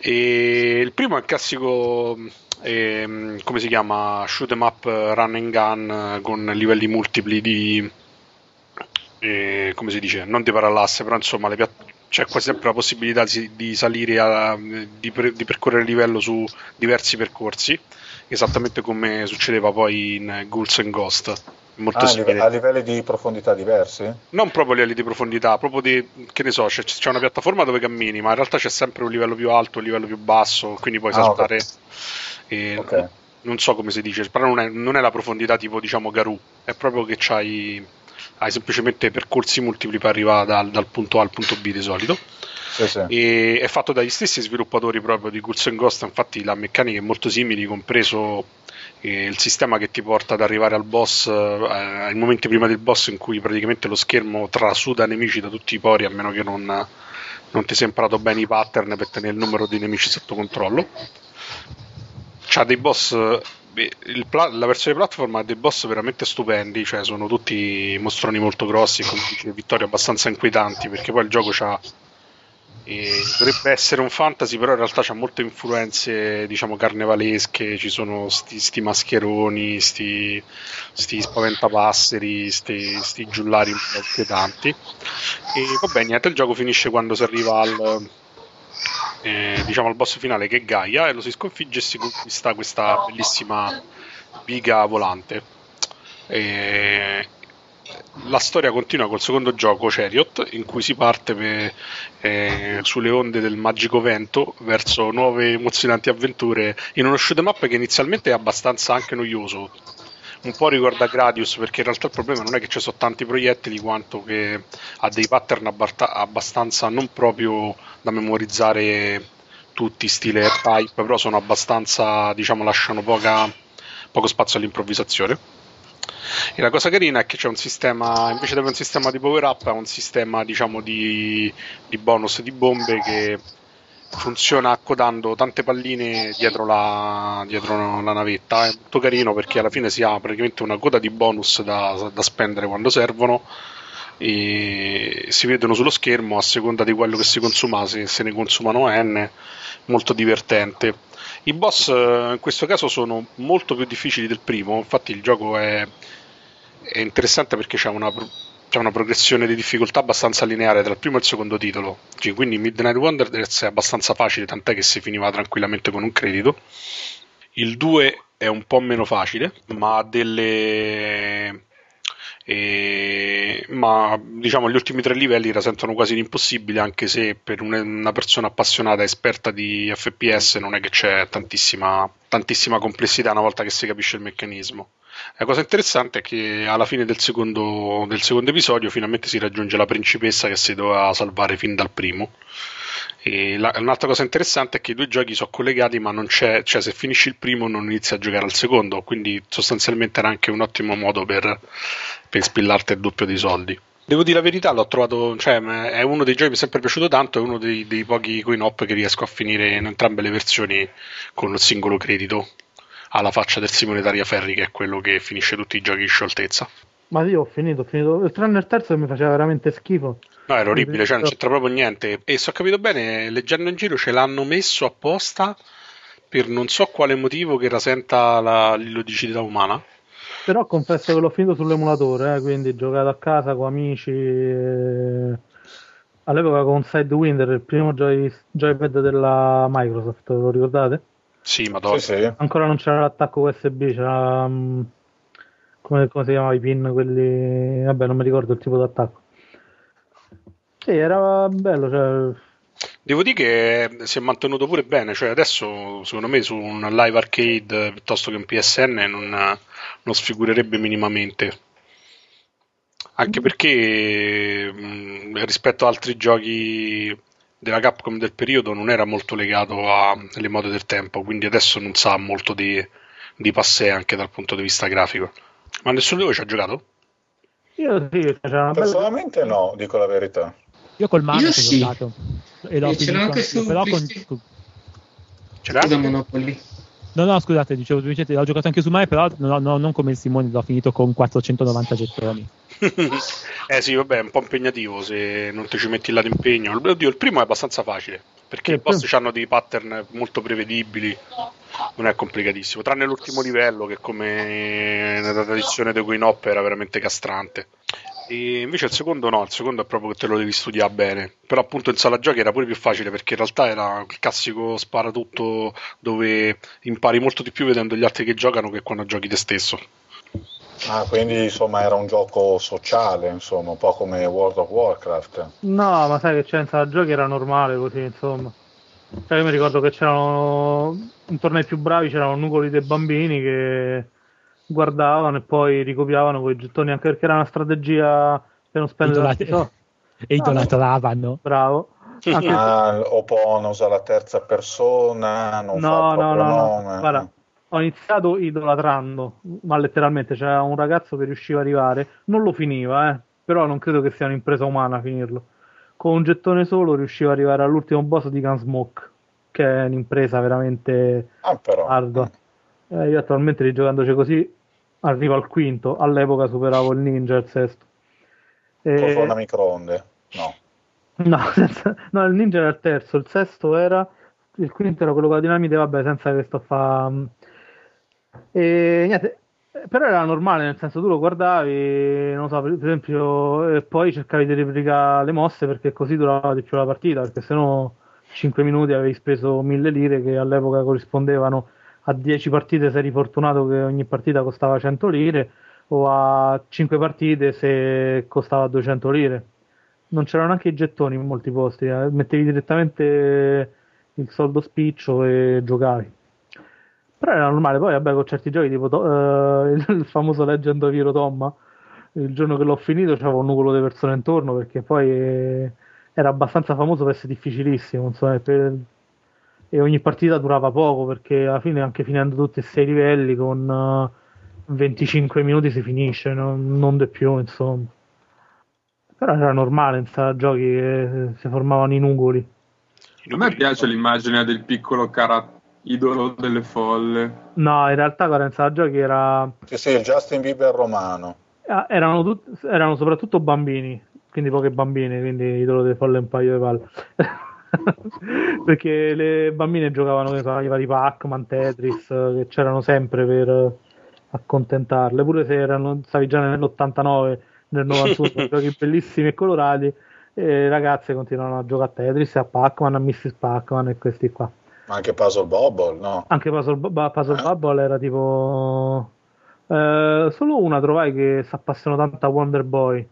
E il primo è il classico, ehm, come si chiama, shoot 'em up eh, run and gun eh, con livelli multipli di, eh, come si dice, non di parallasse, però insomma piatt- c'è quasi sempre la possibilità di, di salire, a, di, per- di percorrere il livello su diversi percorsi, esattamente come succedeva poi in Ghouls and Ghost. Molto Ah, a, simile a livelli di profondità diversi? non proprio a livelli di profondità, proprio di, che ne so, c'è, c'è una piattaforma dove cammini, ma in realtà c'è sempre un livello più alto, un livello più basso, quindi puoi Ah, saltare. ok. e Ok. Non so come si dice, però non è, non è la profondità tipo diciamo Garou, è proprio che c'hai, hai semplicemente percorsi multipli per arrivare dal, dal punto A al punto B di solito. Sì, sì. E è fatto dagli stessi sviluppatori proprio di and Ghost, infatti la meccanica è molto simile, compreso eh, il sistema che ti porta ad arrivare al boss eh, ai momenti prima del boss in cui praticamente lo schermo trasuda nemici da tutti i pori a meno che non, non ti sia imparato bene i pattern per tenere il numero di nemici sotto controllo. C'ha dei boss. pla- la versione platform ha dei boss veramente stupendi, cioè sono tutti mostroni molto grossi, con vittorie abbastanza inquietanti, perché poi il gioco c'ha e dovrebbe essere un fantasy, però in realtà c'ha molte influenze, diciamo, carnevalesche. Ci sono sti, sti mascheroni, sti, sti spaventapasseri, sti, sti giullari un po' inquietanti. E vabbè, niente, il gioco finisce quando si arriva al, eh, diciamo, al boss finale che è Gaia e lo si sconfigge e si conquista questa bellissima biga volante. E la storia continua col secondo gioco, Chariot, in cui si parte per- eh, sulle onde del magico vento verso nuove emozionanti avventure in uno shoot up che inizialmente è abbastanza anche noioso. Un po' ricorda Gradius perché in realtà il problema non è che ci sono tanti proiettili quanto che ha dei pattern abbarta- abbastanza non proprio da memorizzare tutti stile type, però sono abbastanza, diciamo, lasciano poca- poco spazio all'improvvisazione. E la cosa carina è che c'è un sistema, invece di avere un sistema di power up, ha un sistema diciamo di, di bonus di bombe che funziona accodando tante palline dietro la, dietro la navetta. È molto carino perché alla fine si ha praticamente una coda di bonus da, da spendere quando servono e si vedono sullo schermo a seconda di quello che si consuma, se, se ne consumano n, molto divertente. I boss eh, in questo caso sono molto più difficili del primo, infatti il gioco è, è interessante perché c'è una, c'è una progressione di difficoltà abbastanza lineare tra il primo e il secondo titolo. Quindi Midnight Wanderers è abbastanza facile, tant'è che si finiva tranquillamente con un credito. Il 2 è un po' meno facile, ma ha delle. eh, ma diciamo gli ultimi tre livelli rasentano quasi l'impossibile, anche se per un- una persona appassionata, esperta di FPS, non è che c'è tantissima, tantissima complessità una volta che si capisce il meccanismo. La cosa interessante è che alla fine del secondo, del secondo episodio finalmente si raggiunge la principessa che si doveva salvare fin dal primo. La- un'altra cosa interessante è che i due giochi sono collegati, ma non c'è, cioè se finisci il primo non inizi a giocare al secondo, quindi sostanzialmente era anche un ottimo modo per, per spillarti il doppio dei soldi. Devo dire la verità, l'ho trovato, cioè, è uno dei giochi che mi è sempre piaciuto tanto, è uno dei, dei pochi coin op che riesco a finire in entrambe le versioni con il singolo credito, alla faccia del Simone Tariaferri, che è quello che finisce tutti i giochi in scioltezza. Ma io ho finito, ho finito. Tranne il terzo che mi faceva veramente schifo. No, era orribile, cioè non c'entra proprio niente. E se ho capito bene, leggendo in giro ce l'hanno messo apposta per non so quale motivo che rasenta la l'illogicità umana. Però confesso che l'ho finito sull'emulatore, eh, quindi giocato a casa con amici. eh, all'epoca con Sidewinder, il primo joy- joypad della Microsoft, lo ricordate? Sì, madonna. Sì, sì. Ancora non c'era l'attacco USB, c'era... mm, come, come si chiamava i pin, quelli... Vabbè, non mi ricordo il tipo di attacco. Sì, era bello, cioè... Devo dire che si è mantenuto pure bene, cioè adesso secondo me su un live arcade piuttosto che un PSN non, non sfigurerebbe minimamente. Anche perché mh, rispetto ad altri giochi della Capcom del periodo non era molto legato alle mode del tempo, quindi adesso non sa molto di, di passé anche dal punto di vista grafico. Ma nessuno di voi ci ha giocato? Io sì, c'era una bella... Personalmente no, dico la verità. Io col Mano ci ho sì. giocato. E l'ho E ce l'ho finito anche su però con- PlayStation. Ce l'ha? No, no, scusate, dicevo semplicemente, l'ho giocato anche su Mai, però no, no, non come il Simone, l'ho finito con 490 gettoni. eh sì, vabbè, è un po' impegnativo se non ti ci metti là d'impegno. Oddio, il primo è abbastanza facile, perché i boss hanno dei pattern molto prevedibili, non è complicatissimo, tranne l'ultimo livello che come nella tradizione di Queen Hop era veramente castrante. E invece il secondo no, il secondo è proprio che te lo devi studiare bene. Però appunto in sala giochi era pure più facile perché in realtà era il classico sparatutto dove impari molto di più vedendo gli altri che giocano che quando giochi te stesso. Ah, quindi insomma era un gioco sociale, insomma, un po' come World of Warcraft. No, ma sai che c'è in sala giochi era normale così, insomma. Cioè, io mi ricordo che c'erano intorno ai più bravi c'erano nuclei dei bambini che guardavano e poi ricopiavano quei gettoni, anche perché era una strategia per non spendere Idolat- tanti soldi. e idolatravano. Bravo. Anche- Ah, Opon usa la terza persona, non fa No, no, no, no. nome. Guarda, ho iniziato idolatrando, ma letteralmente c'era un ragazzo che riusciva a arrivare, non lo finiva, eh, però non credo che sia un'impresa umana finirlo. Con un gettone solo riusciva ad arrivare all'ultimo boss di Gunsmoke, che è un'impresa veramente Ah, però. ardua. Eh, io attualmente rigiocandoci così arrivo al quinto, all'epoca superavo il ninja il sesto. Con E- forno a microonde. No. No, senza- no, il ninja era il terzo, il sesto era, il quinto era quello con la dinamite, vabbè, senza che sto a fa... E niente, eh, però era normale, nel senso tu lo guardavi, non so, per per esempio, e poi cercavi di replicare le mosse perché così durava di più la partita, perché sennò 5 minuti avevi speso 1000 lire che all'epoca corrispondevano a 10 partite se eri fortunato che ogni partita costava 100 lire o a 5 partite se costava 200 lire non c'erano neanche i gettoni in molti posti, eh. mettevi direttamente il soldo spiccio e giocavi. Però era normale, poi vabbè con certi giochi tipo eh, il famoso Legend of Hero Tomma, il giorno che l'ho finito c'avevo un nuvolo di persone intorno perché poi eh, era abbastanza famoso per essere difficilissimo, insomma, per- e ogni partita durava poco perché alla fine anche finendo tutti e sei livelli con eh, 25 minuti si finisce, non, non di più insomma. Però era normale in sala giochi che si formavano i nugoli. A me piace l'immagine del piccolo cara idolo delle folle. No, in realtà sala giochi era, Sì, sì, il Justin Bieber romano. erano, tut- erano soprattutto bambini, quindi poche bambine, quindi idolo delle folle un paio di palle. Perché le bambine giocavano so, i vari Pac-Man, Tetris, che c'erano sempre per accontentarle, pure se erano, stavi già nell'89, nel 91, giochi bellissimi e colorati, e le ragazze continuavano a giocare a Tetris, a Pac-Man, a Mrs. Pac-Man e questi qua. Ma anche Puzzle Bobble, no? Anche Puzzle, Bu- Puzzle Eh. Bubble era tipo. eh, solo una trovai che si appassionò tanto a Wonder Boy.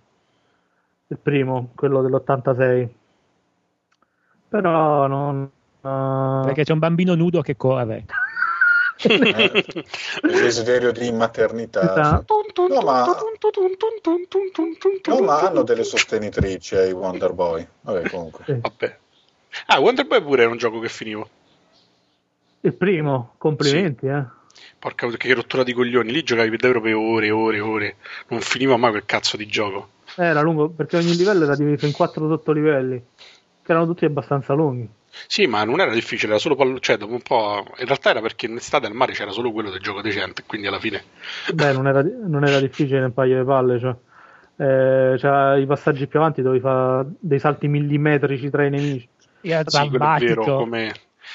Il primo, quello dell'86. Però non. eh, Perché c'è un bambino nudo che corre. Eh, il desiderio di maternità. Esatto. No, ma, no, ma hanno delle sostenitrici ai Wonder Boy. Vabbè, comunque. sì. Vabbè. Ah, Wonder Boy pure era un gioco che finivo. Il primo, complimenti, eh. Porca che rottura di coglioni, lì giocavi per davvero per ore e ore e ore. Non finiva mai quel cazzo di gioco. Era lungo perché ogni livello era diviso in quattro sottolivelli, che erano tutti abbastanza lunghi. Sì, ma non era difficile, era solo pallo- cioè dopo un po'. In realtà era perché in estate al mare c'era solo quello del gioco decente, quindi alla fine. Beh, non era, non era difficile un paio di palle, cioè. Eh, c'era i passaggi più avanti dove fa dei salti millimetrici tra i nemici. Era Sì, quello è drammatico. vero, come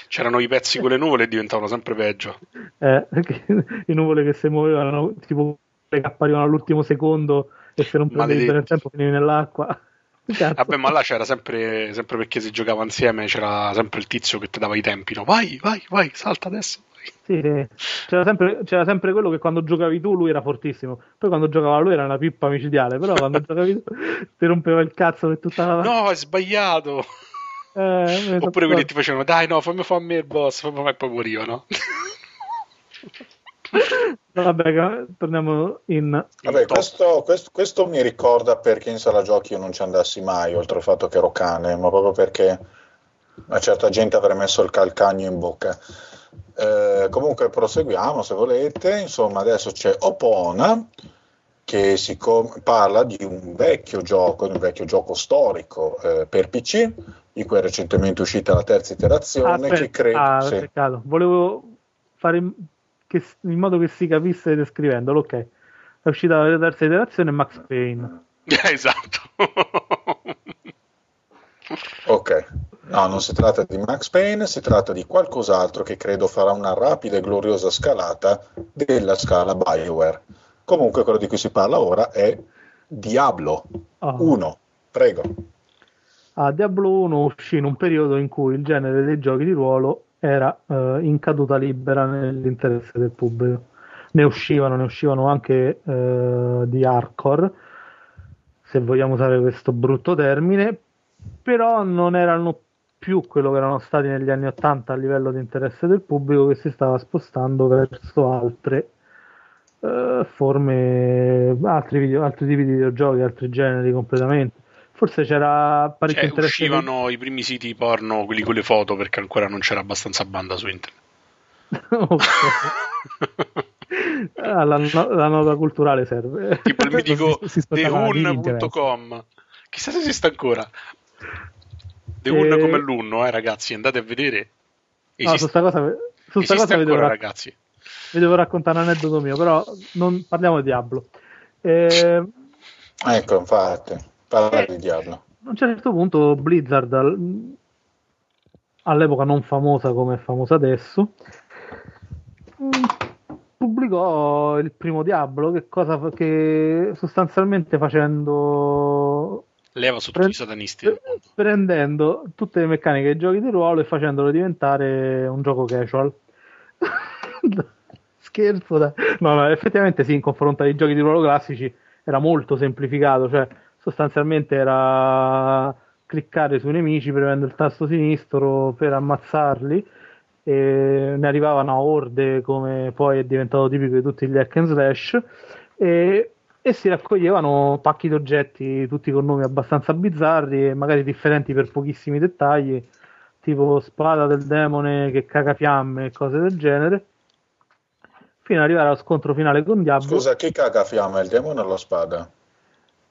c'erano i pezzi con le nuvole e diventavano sempre peggio. Eh, perché i nuvole che si muovevano, tipo che apparivano all'ultimo secondo e se non prendevi bene il tempo finivi nell'acqua. Cazzo. Vabbè, ma là c'era sempre, sempre perché si giocava insieme, c'era sempre il tizio che ti dava i tempi, no? Vai, vai, vai, salta adesso. Sì, sì. C'era, sempre, c'era sempre quello che quando giocavi tu lui era fortissimo, poi quando giocava lui era una pippa micidiale, però quando giocavi tu ti rompeva il cazzo per tutta la... No, hai sbagliato. Eh, Oppure quelli ti facevano, dai, no, fammi fare a me il boss, fammi e poi morivano. Vabbè, torniamo in... Vabbè, questo, questo- questo mi ricorda perché in sala giochi io non ci andassi mai, oltre al fatto che ero cane, ma proprio perché a certa gente avrei messo il calcagno in bocca. Eh, comunque proseguiamo se volete. Insomma, adesso c'è Opona che si com- parla di un vecchio gioco, di un vecchio gioco storico eh, per PC, di cui è recentemente uscita la terza iterazione. Aspetta, che credo. ah, sì. Volevo fare che- in modo che si capisse descrivendolo, ok. È uscita la terza iterazione Max Payne. esatto. Ok, no, non si tratta di Max Payne, si tratta di qualcos'altro che credo farà una rapida e gloriosa scalata della scala BioWare. Comunque quello di cui si parla ora è Diablo Ah. 1. Prego. Ah, Diablo 1 uscì in un periodo in cui il genere dei giochi di ruolo era eh, in caduta libera nell'interesse del pubblico. Ne uscivano, ne uscivano anche eh, di hardcore, se vogliamo usare questo brutto termine, però non erano più quello che erano stati negli anni 80 a livello di interesse del pubblico che si stava spostando verso altre eh, forme, altri, video- altri tipi di videogiochi, altri generi completamente. Forse c'era parecchio Cioè, interesse. uscivano i primi siti porno, quelli con le foto, perché ancora non c'era abbastanza banda su internet. Ah, la, no- la nota culturale serve. tipo il mitico theun.com. Chissà se esiste ancora. The Eh, Un come l'unno, eh, ragazzi, andate a vedere. No, su Esiste, sta cosa, su sta esiste cosa vi, devo ancora, rac- ragazzi. vi devo raccontare un aneddoto mio, però non parliamo di Diablo. Eh, Ecco, infatti, parla di Diablo. a un certo punto Blizzard, al- all'epoca non famosa come è famosa adesso, mm, pubblicò il primo Diablo, che, cosa, fa- che sostanzialmente facendo Leva su tutti Pre- i satanisti prendendo tutte le meccaniche dei giochi di ruolo e facendolo diventare un gioco casual. Scherzo, dai. No, no, effettivamente sì, in confronto ai giochi di ruolo classici era molto semplificato, cioè sostanzialmente era cliccare sui nemici premendo il tasto sinistro per ammazzarli e ne arrivavano a orde come poi è diventato tipico di tutti gli hack and slash e, e si raccoglievano pacchi di oggetti tutti con nomi abbastanza bizzarri e magari differenti per pochissimi dettagli tipo spada del demone che caga fiamme e cose del genere fino ad arrivare allo scontro finale con Diablo Scusa, chi caga fiamma, il demone o la spada?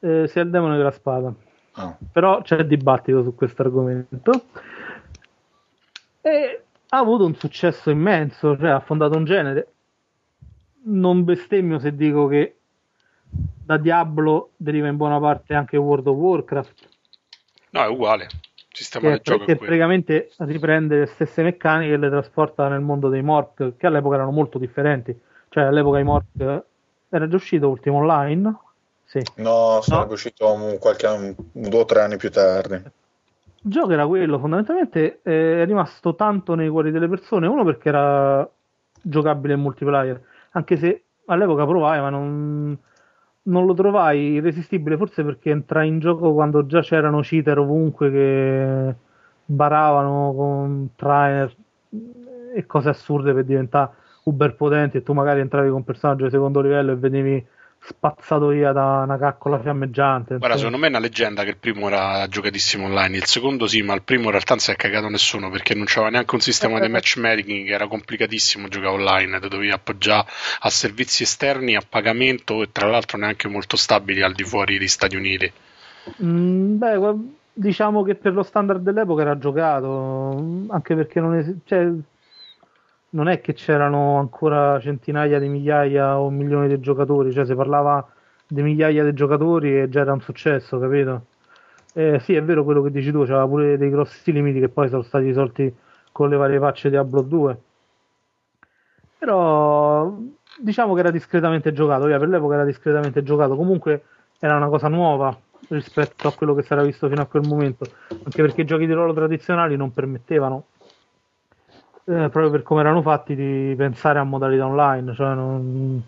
Eh, sia il demone che la spada Ah. però c'è dibattito su questo argomento e ha avuto un successo immenso, cioè ha fondato un genere. Non bestemmio se dico che da Diablo deriva in buona parte anche World of Warcraft, No, è uguale. Sistema che, del gioco che praticamente riprende le stesse meccaniche e le trasporta nel mondo dei Mork, che all'epoca erano molto differenti. Cioè all'epoca i Mork era già uscito Ultimo Online? Sì. No, sarebbe No. uscito un, qualche, un- due o tre anni più tardi. Il gioco era quello, fondamentalmente eh, è rimasto tanto nei cuori delle persone, uno perché era giocabile in multiplayer, anche se all'epoca provai, ma non, non lo trovai irresistibile, forse perché entrai in gioco quando già c'erano cheater ovunque che baravano con trainer e cose assurde per diventare uber potenti e tu magari entravi con un personaggio di secondo livello e vedevi spazzato via da una caccola fiammeggiante. Guarda, secondo me è una leggenda che il primo era giocatissimo online, il secondo sì, ma il primo in realtà non si è cagato nessuno perché non c'aveva neanche un sistema di matchmaking, che era complicatissimo giocare online, ti dovevi appoggiare a servizi esterni a pagamento e tra l'altro neanche molto stabili al di fuori degli Stati Uniti. Mm, beh, diciamo che per lo standard dell'epoca era giocato, anche perché non, es- cioè, non è che c'erano ancora centinaia di migliaia o milioni di giocatori, cioè si parlava di migliaia di giocatori e già era un successo, capito? Eh, sì, è vero quello che dici tu, c'era pure dei grossi limiti che poi sono stati risolti con le varie patch di Diablo 2. Però diciamo che era discretamente giocato, per l'epoca era discretamente giocato, comunque era una cosa nuova, rispetto a quello che si era visto fino a quel momento, anche perché i giochi di ruolo tradizionali non permettevano, eh, proprio per come erano fatti, di pensare a modalità online, cioè non,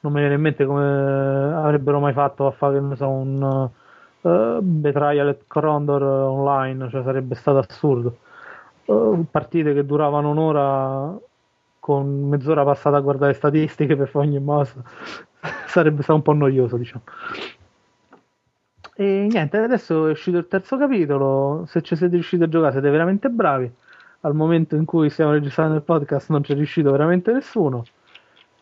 non mi viene in mente come avrebbero mai fatto a fare so, un uh, Betrayal at Condor online, cioè sarebbe stato assurdo. Uh, partite che duravano un'ora con mezz'ora passata a guardare statistiche per ogni mouse sarebbe stato un po' noioso, diciamo. E niente, adesso è uscito il terzo capitolo. Se ci siete riusciti a giocare, siete veramente bravi. Al momento in cui stiamo registrando il podcast, non c'è riuscito veramente nessuno.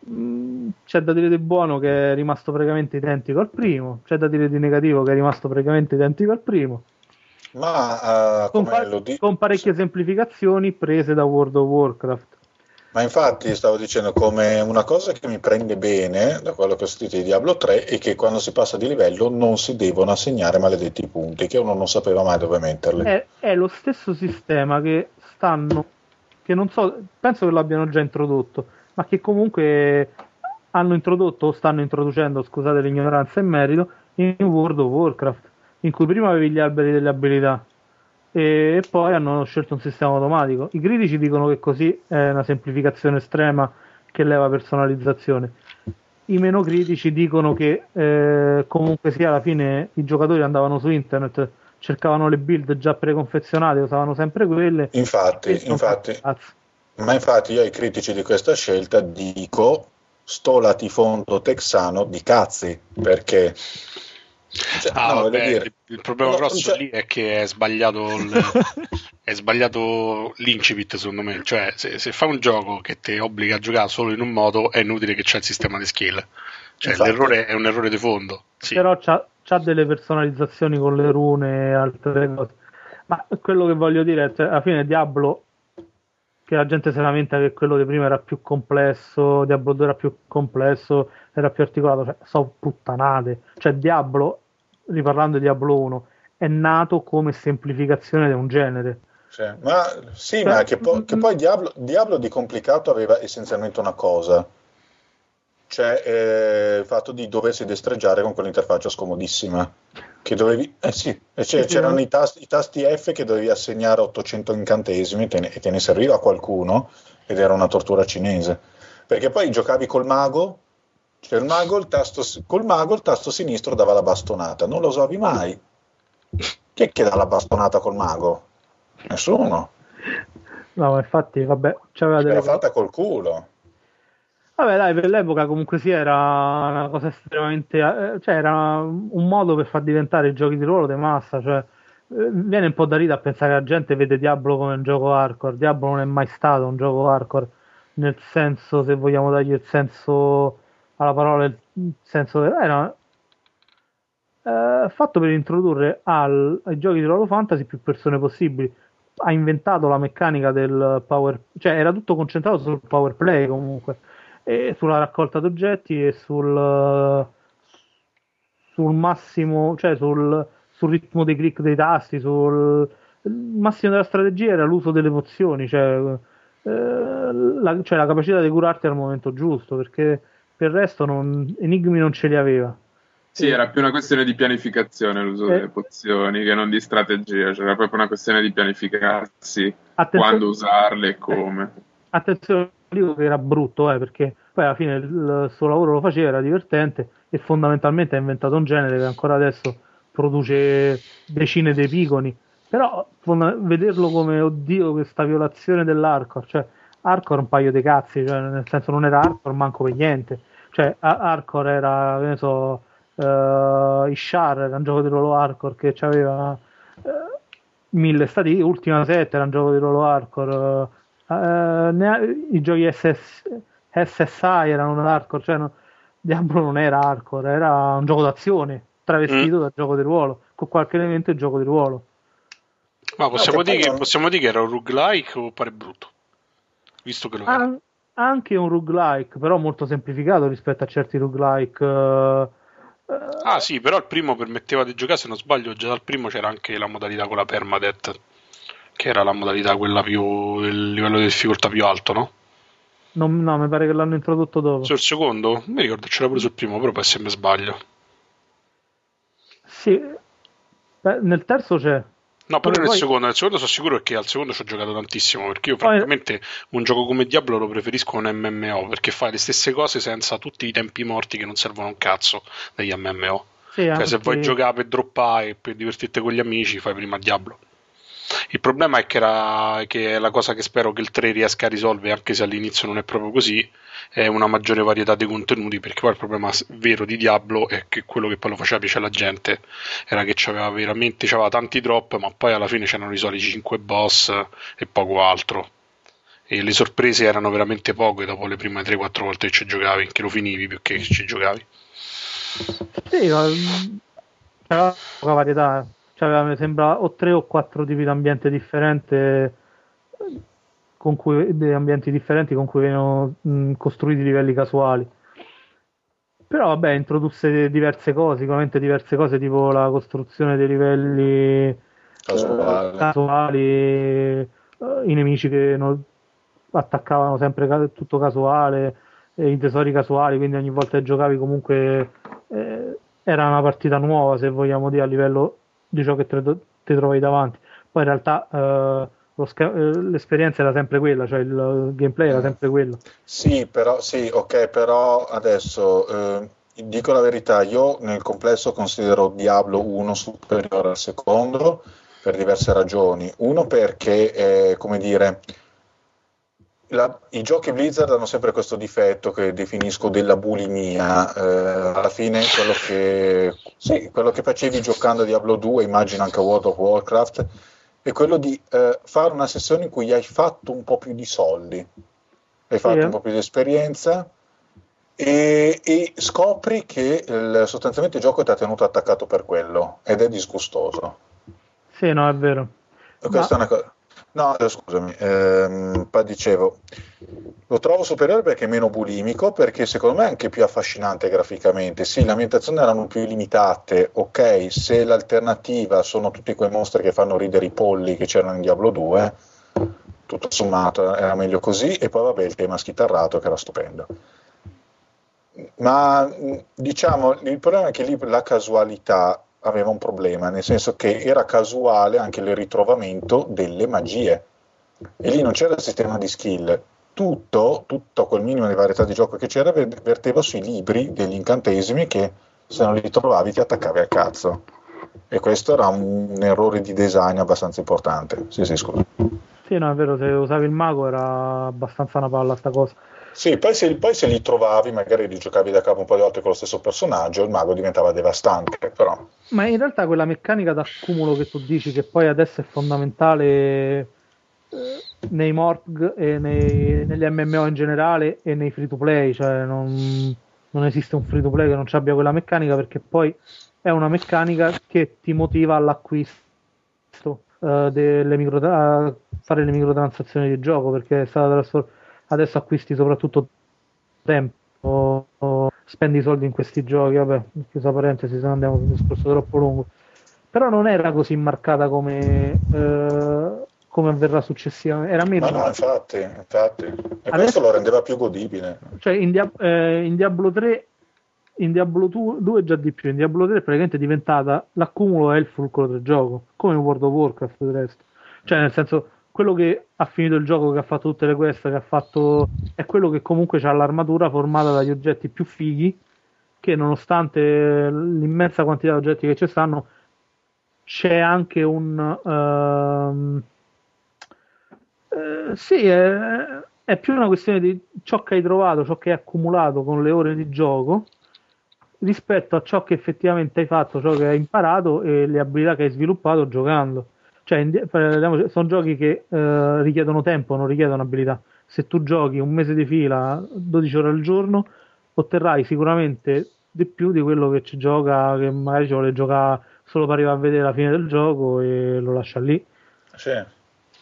Mm, C'è da dire di buono che è rimasto praticamente identico al primo, c'è da dire di negativo che è rimasto praticamente identico al primo. Ma, uh, Con, come pa- lo di- con parecchie semplificazioni prese da World of Warcraft. Ma infatti stavo dicendo come una cosa che mi prende bene da quello che ho scritto di Diablo 3 è che quando si passa di livello non si devono assegnare maledetti punti, che uno non sapeva mai dove metterli. È, è lo stesso sistema che stanno, che non so, penso che l'abbiano già introdotto, ma che comunque hanno introdotto o stanno introducendo, scusate l'ignoranza in merito, in World of Warcraft, in cui prima avevi gli alberi delle abilità e poi hanno scelto un sistema automatico. I critici dicono che così è una semplificazione estrema che leva personalizzazione. I meno critici dicono che eh, comunque sia alla fine i giocatori andavano su internet, cercavano le build già preconfezionate, usavano sempre quelle. Infatti, infatti, ma infatti io ai critici di questa scelta dico sto latifondo texano di cazzi, perché... cioè, Ah, no, vabbè, dire, il, problema no, grosso cioè- lì è che è sbagliato, il- è sbagliato l'incipit, secondo me. Cioè, se, se fai un gioco che ti obbliga a giocare solo in un modo, è inutile che c'è il sistema di skill. Cioè, Infatti. l'errore è un errore di fondo. Sì. Però c'ha, c'ha delle personalizzazioni con le rune e altre cose. Ma quello che voglio dire è che alla fine Diablo, che la gente si lamenta che quello di prima era più complesso, Diablo 2 era più complesso, era più articolato, cioè, so puttanate. Cioè Diablo, riparlando di Diablo 1, è nato come semplificazione di un genere. Sì, ma, sì, ma che, po- che poi Diablo, Diablo di complicato aveva essenzialmente una cosa, cioè eh, il fatto di doversi destreggiare con quell'interfaccia scomodissima. Che dovevi, eh sì, c'è- sì, c'erano no? i tasti, i tasti F che dovevi assegnare 800 incantesimi e te ne, e te ne serviva qualcuno ed era una tortura cinese. Perché poi giocavi col mago, cioè il mago, il tasto, col mago il tasto sinistro dava la bastonata, non lo usavi mai. Chi è che dà la bastonata col mago? Nessuno. No, infatti, vabbè, c'aveva delle fatta col culo. Vabbè, dai, per l'epoca comunque sì, era una cosa estremamente. eh, cioè, era un modo per far diventare i giochi di ruolo di massa. Cioè, eh, viene un po' da ridere a pensare che la gente vede Diablo come un gioco hardcore. Diablo non è mai stato un gioco hardcore, nel senso, se vogliamo dargli il senso alla parola, il senso vero, era eh, fatto per introdurre al- ai giochi di ruolo fantasy più persone possibili. Ha inventato la meccanica del power, cioè era tutto concentrato sul power play comunque e sulla raccolta d'oggetti e sul, sul massimo, cioè sul, sul ritmo dei click dei tasti, sul massimo della strategia era l'uso delle pozioni, cioè, eh, la, cioè la capacità di curarti al momento giusto, perché per il resto non, Enigmi non ce li aveva. Sì, era più una questione di pianificazione l'uso Eh. delle pozioni che non di strategia, cioè era proprio una questione di pianificarsi quando usarle e come. attenzione, dico che era brutto, eh, perché poi alla fine il, suo lavoro lo faceva, era divertente e fondamentalmente ha inventato un genere che ancora adesso produce decine di epigoni. Però fonda- vederlo come oddio, questa violazione dell'hardcore, cioè hardcore un paio di cazzi, cioè, nel senso non era hardcore manco per niente. Cioè, hardcore era, che ne so, eh, Ishar era un gioco di ruolo hardcore che aveva mille stati, Ultima 7 era un gioco di ruolo hardcore, ne ha- i giochi SS, SSI erano un hardcore, cioè no- Diablo non era hardcore, era un gioco d'azione travestito da gioco di ruolo, con qualche elemento di gioco di ruolo. Ma possiamo, che dire che, possiamo dire che era un roguelike o pare brutto? Visto che lo era. An- anche un roguelike, però molto semplificato rispetto a certi roguelike. eh, Ah sì, però il primo permetteva di giocare, se non sbaglio, già dal primo c'era anche la modalità con la permadeath, che era la modalità quella più, il livello di difficoltà più alto, no? non- no, mi pare che l'hanno introdotto dopo. Sul secondo, mi ricordo c'era pure sul primo, però poi se mi sbaglio. Sì, Beh, nel terzo c'è. No, Vabbè, nel poi- secondo, nel secondo sono sicuro che al secondo ci ho giocato tantissimo, perché io Poi- francamente un gioco come Diablo lo preferisco un MMO, perché fai le stesse cose senza tutti i tempi morti che non servono un cazzo degli MMO. Sì, Cioè, se vuoi giocare per droppare e per divertirti con gli amici, fai prima Diablo. Il problema è che, era, che è la cosa che spero che il 3 riesca a risolvere, anche se all'inizio non è proprio così, è una maggiore varietà dei contenuti, perché poi il problema vero di Diablo è che quello che poi lo faceva piacere alla gente era che c'aveva veramente c'aveva tanti drop, ma poi alla fine c'erano i soliti 5 boss e poco altro. E le sorprese erano veramente poche dopo le prime 3-4 volte che ci giocavi, che lo finivi più che ci giocavi. Sì, ma, mm, c'era poca varietà. C'aveva, mi sembra, o tre o quattro tipi di ambiente differente eh, con cui, degli ambienti differenti con cui venivano mh, costruiti livelli casuali. Però vabbè, introdusse diverse cose, sicuramente diverse cose, tipo la costruzione dei livelli Casuale. eh, casuali, eh, i nemici che non- attaccavano sempre tutto casuale, e i tesori casuali, quindi ogni volta che giocavi comunque eh, era una partita nuova, se vogliamo dire, a livello di ciò che te, te trovavi davanti. Poi in realtà eh, sca- eh, l'esperienza era sempre quella, cioè il gameplay era sempre quello. Sì, però, sì, ok, però adesso eh, dico la verità, io nel complesso considero Diablo 1 superiore al secondo per diverse ragioni. Uno perché, eh, come dire, la- i giochi Blizzard hanno sempre questo difetto che definisco della bulimia. eh, alla fine quello che, sì, quello che facevi giocando a Diablo 2, immagino anche a World of Warcraft, è quello di eh, fare una sessione in cui hai fatto un po' più di soldi, hai fatto eh. un po' più di esperienza e, e scopri che il- sostanzialmente il gioco ti ha tenuto attaccato per quello ed è disgustoso. Sì, no, è vero. E Questa è una cosa. No, eh, scusami, ehm, dicevo, lo trovo superiore perché è meno bulimico, perché secondo me è anche più affascinante graficamente. Sì, le ambientazioni erano più limitate, ok, se l'alternativa sono tutti quei mostri che fanno ridere i polli che c'erano in Diablo 2, tutto sommato era meglio così, e poi vabbè il tema schitarrato che era stupendo. Ma diciamo, il problema è che lì la casualità aveva un problema, nel senso che era casuale anche il ritrovamento delle magie. E lì non c'era il sistema di skill. Tutto, tutto quel minimo di varietà di gioco che c'era ver- verteva sui libri degli incantesimi che se non li trovavi ti attaccavi al cazzo. E questo era un errore di design abbastanza importante. Sì, sì, scusa. Sì, no, è vero, se usavi il mago era abbastanza una palla sta cosa. Sì, poi se, poi se li trovavi, magari li giocavi da capo un po' di volte con lo stesso personaggio, il mago diventava devastante, però. Ma in realtà quella meccanica d'accumulo che tu dici che poi adesso è fondamentale eh, nei Morg e nei- negli MMO in generale e nei free to play, cioè non, non esiste un free to play che non ci abbia quella meccanica perché poi è una meccanica che ti motiva all'acquisto eh, delle micro, a fare le microtransazioni di gioco perché è stata trasfor- adesso acquisti soprattutto tempo o, o spendi soldi in questi giochi vabbè chiusa parentesi se no andiamo su un discorso troppo lungo però non era così marcata come eh, come avverrà successivamente era meno Ma no, infatti, infatti. E Adesso- questo lo rendeva più godibile. cioè in, Dia- eh, in Diablo 3 in Diablo 2 già di più in Diablo 3 praticamente è diventata l'accumulo è il fulcro del gioco come in World of Warcraft del resto cioè nel senso quello che ha finito il gioco che ha fatto tutte le quest che ha fatto è quello che comunque ha l'armatura formata dagli oggetti più fighi che nonostante l'immensa quantità di oggetti che ci stanno c'è anche un ehm, eh, sì, è, è più una questione di ciò che hai trovato, ciò che hai accumulato con le ore di gioco rispetto a ciò che effettivamente hai fatto, ciò che hai imparato e le abilità che hai sviluppato giocando. Cioè, in- parliamoci, sono giochi che eh, richiedono tempo, non richiedono abilità. Se tu giochi un mese di fila, 12 ore al giorno, otterrai sicuramente di più di quello che ci gioca, che magari ci vuole giocare solo per arrivare a vedere la fine del gioco e lo lascia lì. Sì.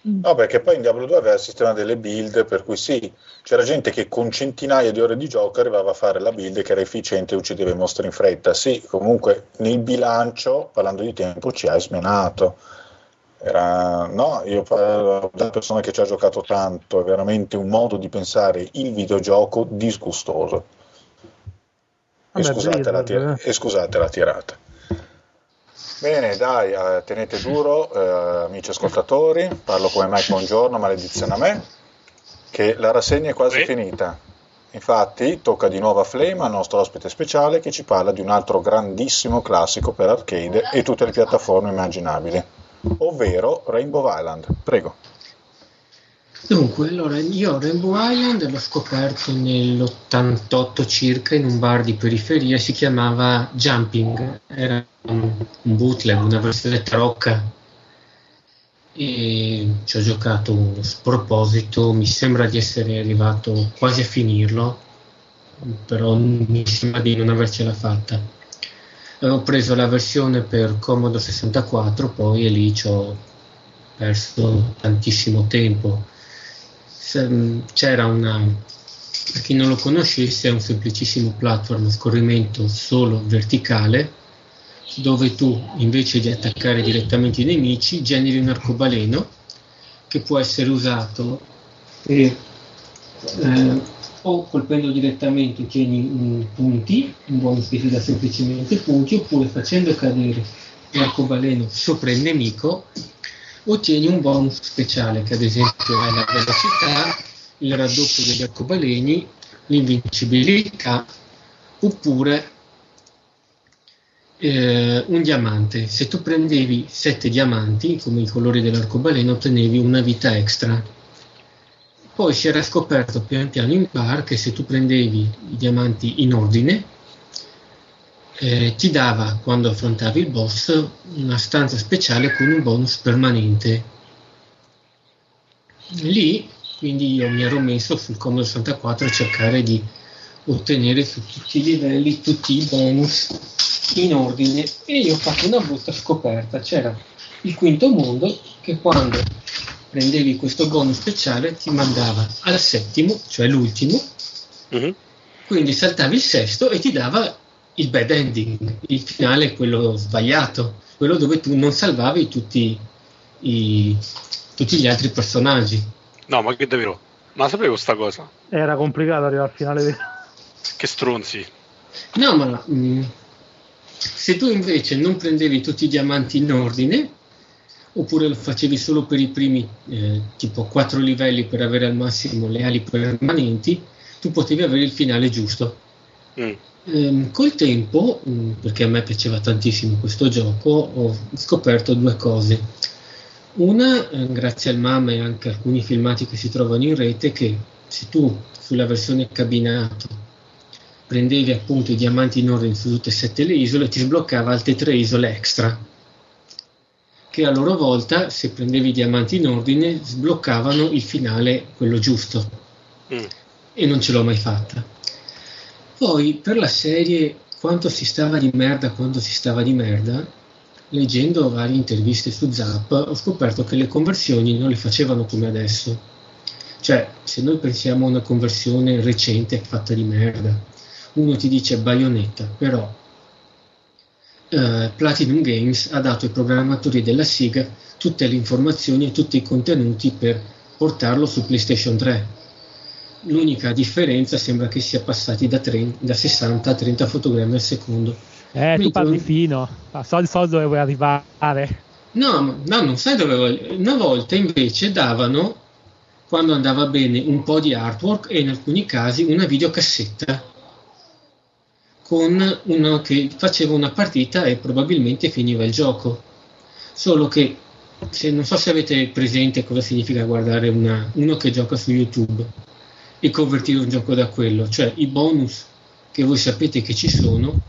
No, perché poi in Diablo 2 aveva il sistema delle build, per cui sì, c'era gente che con centinaia di ore di gioco arrivava a fare la build che era efficiente e uccideva i mostri in fretta. Sì, comunque nel bilancio, parlando di tempo, ci hai smenato. Era, no, io parlo da persona che ci ha giocato tanto, è veramente un modo di pensare il videogioco disgustoso. E Vabbè, scusate, la tir- e scusate la tirata. Bene, dai, eh, tenete duro, eh, amici ascoltatori. Parlo come Mike Buongiorno, maledizione a me, che la rassegna è quasi Sì. finita. Infatti, tocca di nuovo a Flame, al nostro ospite speciale, che ci parla di un altro grandissimo classico per arcade e tutte le piattaforme immaginabili, ovvero Rainbow Island. Prego. Dunque, allora, io Rainbow Island l'ho scoperto nell'88 circa in un bar di periferia, si chiamava Jumping, era un, bootleg, una versione tarocca e ci ho giocato uno sproposito, mi sembra di essere arrivato quasi a finirlo, però mi sembra di non avercela fatta. Ho preso la versione per Commodore 64 poi e lì ci ho perso tantissimo tempo. Se- c'era una per chi non lo conoscesse è un semplicissimo platform a scorrimento solo verticale dove tu invece di attaccare direttamente i nemici generi un arcobaleno che può essere usato e eh, o colpendo direttamente ottieni un punti, un bonus che ti dà semplicemente punti, oppure facendo cadere l'arcobaleno sopra il nemico ottieni un bonus speciale che ad esempio è la velocità, il raddoppio degli arcobaleni, l'invincibilità oppure eh, un diamante. Se tu prendevi 7 diamanti, come i colori dell'arcobaleno, ottenevi una vita extra. Poi si era scoperto piano piano in bar che se tu prendevi i diamanti in ordine, eh, ti dava, quando affrontavi il boss, una stanza speciale con un bonus permanente. Lì, quindi io mi ero messo sul Commodore 64 a cercare di ottenere su tutti i livelli tutti i bonus in ordine e io ho fatto una brutta scoperta. C'era il quinto mondo che quando prendevi questo bonus speciale ti mandava al settimo, cioè l'ultimo, Mhm. quindi saltavi il sesto e ti dava il bad ending, il finale, quello sbagliato, quello dove tu non salvavi tutti, i- tutti gli altri personaggi. No, ma che davvero? Ma sapevo sta cosa? Era complicato arrivare al finale vero. Che stronzi. No, ma mh, se tu invece non prendevi tutti i diamanti in ordine, oppure lo facevi solo per i primi eh, tipo 4 livelli per avere al massimo le ali permanenti, tu potevi avere il finale giusto. Mm. Ehm, col tempo, mh, perché a me piaceva tantissimo questo gioco, ho scoperto due cose. Una, eh, grazie al mamma e anche alcuni filmati che si trovano in rete, che se tu sulla versione cabinato prendevi appunto i diamanti in ordine su tutte e sette le isole, ti sbloccava altre tre isole extra, che a loro volta, se prendevi i diamanti in ordine, sbloccavano il finale, quello giusto Mm. e non ce l'ho mai fatta. Poi per la serie quanto si stava di merda quando si stava di merda, leggendo varie interviste su Zap, ho scoperto che le conversioni non le facevano come adesso. Cioè, se noi pensiamo a una conversione recente fatta di merda, uno ti dice baionetta, però eh, Platinum Games ha dato ai programmatori della SIGA tutte le informazioni e tutti i contenuti per portarlo su PlayStation 3 l'unica differenza sembra che sia passati da, 30 da 60 a 30 fotogrammi al secondo. Eh, tu Quindi parli tu- fino, so, so dove vuoi arrivare. No, ma- no, non sai dove voglio. Una volta invece davano, quando andava bene, un po' di artwork e in alcuni casi una videocassetta con uno che faceva una partita e probabilmente finiva il gioco. Solo che se, non so se avete presente cosa significa guardare una- uno che gioca su YouTube e convertire un gioco da quello, cioè i bonus che voi sapete che ci sono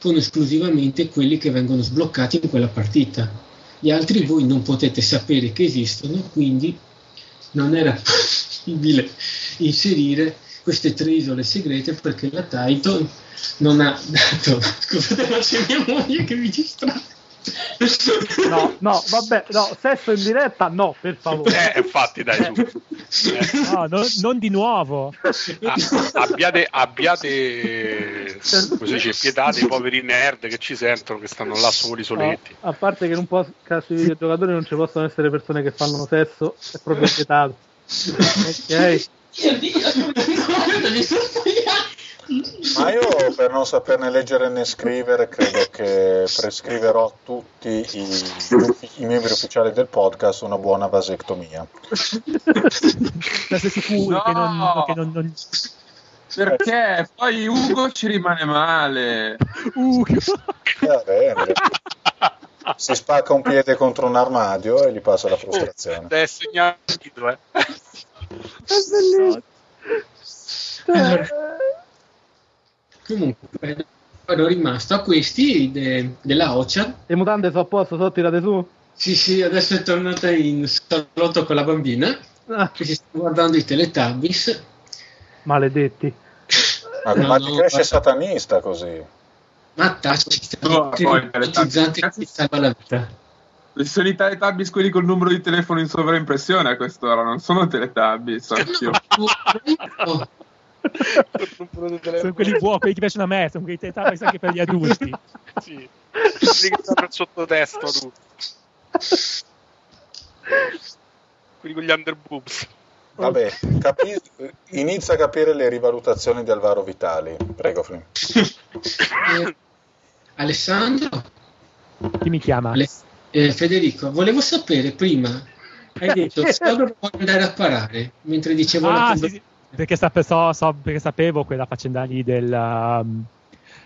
sono esclusivamente quelli che vengono sbloccati in quella partita. Gli altri voi non potete sapere che esistono, quindi non era possibile inserire queste tre isole segrete perché la Titan non ha dato. Scusate, ma c'è mia moglie che mi distrae. No, no, vabbè, no, sesso in diretta, no, per favore. Eh, infatti, dai, su. Eh, No, no- non di nuovo. ah, abbiate, abbiate come si dice, pietà dei poveri nerd che ci sentono, che stanno là soli soletti. No, a parte che in un podcast di videogiocatori non ci possono essere persone che fanno sesso, è proprio vietato. Ok? Io. Ma io per non saperne leggere né scrivere credo che prescriverò a tutti i, i membri ufficiali del podcast una buona vasectomia. Ma sei sicuro che non, No! che non- non- Perché poi Ugo ci rimane male. Va bene. Si spacca un piede contro un armadio e gli passa la frustrazione. Segnare il titolo, eh. Allora, comunque, ero rimasto a questi de- della Ocha. Le mutande sono a posto, sono tirate su? Sì, sì, adesso è tornata in salotto con la bambina Ah, che si sta guardando i Teletubbies. maledetti. Ma, No, ma no, cresce satanista così? Ma tacci, No, poi, ipotizzante che Teletubbies. ti salva la vita. Sono i Teletubbies quelli col numero di telefono in sovraimpressione a quest'ora, non sono Teletubbies, occhio. Sono quelli buoni, quelli che piacciono a me, sono quelli teletubbies anche per gli adulti. Sì. Quelli che stanno il sottotesto tu. Quelli con gli underboobs. Vabbè, capi- inizia a capire le rivalutazioni di Alvaro Vitali. Prego, Flynn. eh, Alessandro, Chi mi chiama? Ale- eh, Federico, volevo sapere prima, hai detto Sauron vuole andare a parare, mentre dicevo la Ah, conver- sì, sì, perché, sape- so- so- perché sapevo quella faccenda lì del... um,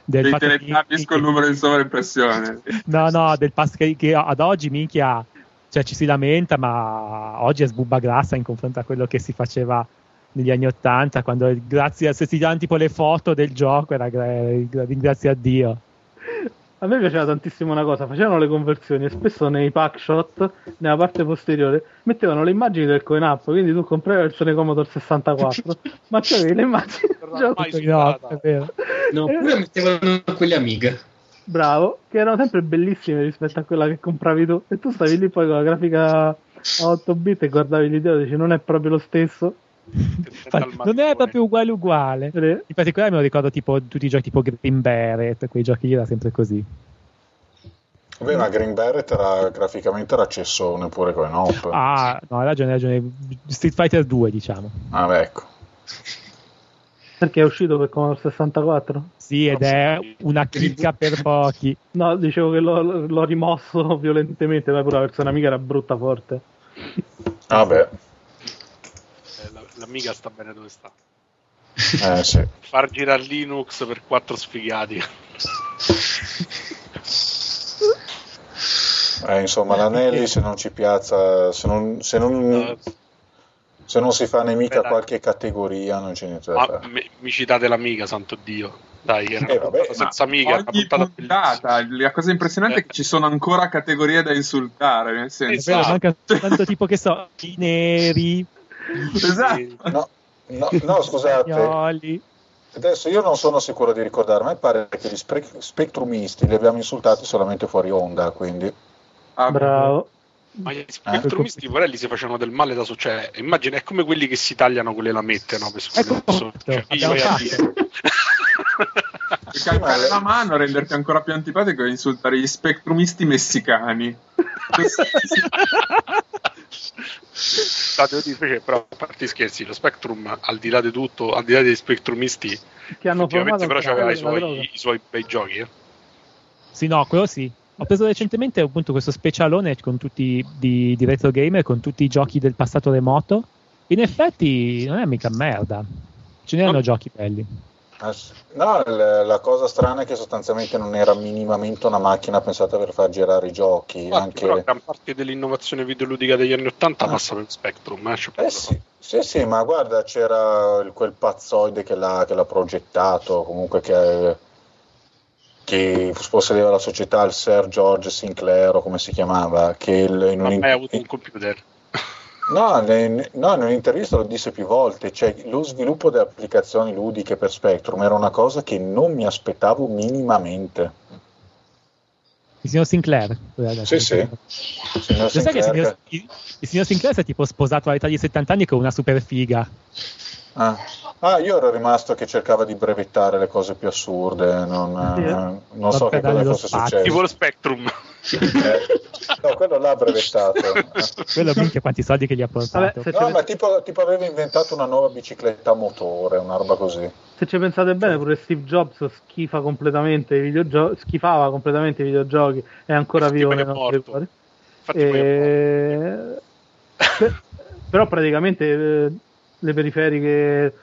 del Dei col numero di sovraimpressione. No, no, del pass che, che ad oggi minchia, cioè ci si lamenta, ma oggi è sbubba grassa in confronto a quello che si faceva negli anni Ottanta, quando grazie a se si danno tipo le foto del gioco, era gra- ringrazi a Dio. A me piaceva tantissimo una cosa, facevano le conversioni e spesso nei pack shot, nella parte posteriore, mettevano le immagini del coin up, quindi tu compravi la versione Commodore 64, ma c'avevi le immagini del No, è vero. No, oppure mettevano quelle amiche. Bravo, che erano sempre bellissime rispetto a quella che compravi tu. E tu stavi lì poi con la grafica a 8 bit e guardavi l'idea e dici non è proprio lo stesso. Non è proprio uguale uguale. In particolare me lo ricordo tipo tutti i giochi tipo Green Beret, quei giochi lì era sempre così. Vabbè, ma Green Beret era, graficamente era accessone pure con Op. Ah, no, hai ragione, hai ragione. Street Fighter 2, diciamo. Ah, beh, ecco. Perché è uscito per Commodore 64? Sì, ed è una chicca per pochi. No, dicevo che l'ho, l'ho rimosso violentemente, ma pure la versione amica era brutta forte. Ah, beh. Eh, la- L'amiga sta bene dove sta. Eh, sì. Far girare Linux per quattro sfigati. Eh, insomma, l'Anelli se non ci piazza, se non, se non, se non si fa nemica qualche categoria, non c'è niente da fare. mi, mi citate l'amica, santo Dio. Dai, era Eh, vabbè, senza amica, puntata puntata, la cosa impressionante è che ci sono ancora categorie da insultare, nel senso... Esatto. manca tanto tipo che so, i neri, Esatto. No, no, no, scusate, adesso io non sono sicuro di ricordare, ma mi pare che gli spe- spectrumisti li abbiamo insultati solamente fuori onda, quindi... Ah, Bravo. Ma gli spettromisti vorelli si facevano del male da so, cioè, immagina, è come quelli che si tagliano con le lamette, no? Per Ecco, so- cioè, e a. Per calcare la mano, renderti ancora più antipatico e insultare gli spectrumisti messicani. Devo dire, invece, però, a parte scherzi, lo Spectrum, al di là di tutto, al di là dei spectrumisti, Che hanno effettivamente formato però c'aveva i suoi, i suoi bei giochi. Eh. Sì, no, quello sì. Ho preso recentemente appunto questo specialone con tutti di, di retro gamer con tutti i giochi del passato remoto. In effetti non è mica merda. Ce n'erano No. giochi belli. Ah. No, la cosa strana è che sostanzialmente non era minimamente una macchina pensata per far girare i giochi, Infatti, però anche... gran parte dell'innovazione videoludica degli anni 80 Ah. passa per Spectrum. Eh, Eh sì, sì, sì, ma guarda, c'era quel pazzoide che l'ha, che l'ha progettato, comunque che, che possedeva la società, il Sir George Sinclair, o come si chiamava, che il- in un, Non ha mai avuto un computer. No, ne- no, in un'intervista lo disse più volte, cioè lo sviluppo delle applicazioni ludiche per Spectrum era una cosa che non mi aspettavo minimamente. Il signor Sinclair. scusate. Sì, sì. Signor Lo sai che il Sinclair signor, il- il signor Sinclair si è tipo sposato all'età di 70 anni con una super figa. Ah. Ah, io ero rimasto che cercava di brevettare le cose più assurde, non, Sì, eh. eh, non so che cosa fosse spazio. successo. Tipo lo Spectrum. Eh, no, quello l'ha brevettato. Quello minchia quanti soldi che gli ha portato. Vabbè, No, ma tipo, tipo aveva inventato una nuova bicicletta a motore, una roba così. se ci pensate bene, pure Steve Jobs schifa completamente i videogiochi, schifava completamente i videogiochi, è ancora Infatti vivo nei nostri morto. cuori. E- per- però praticamente eh, le periferiche,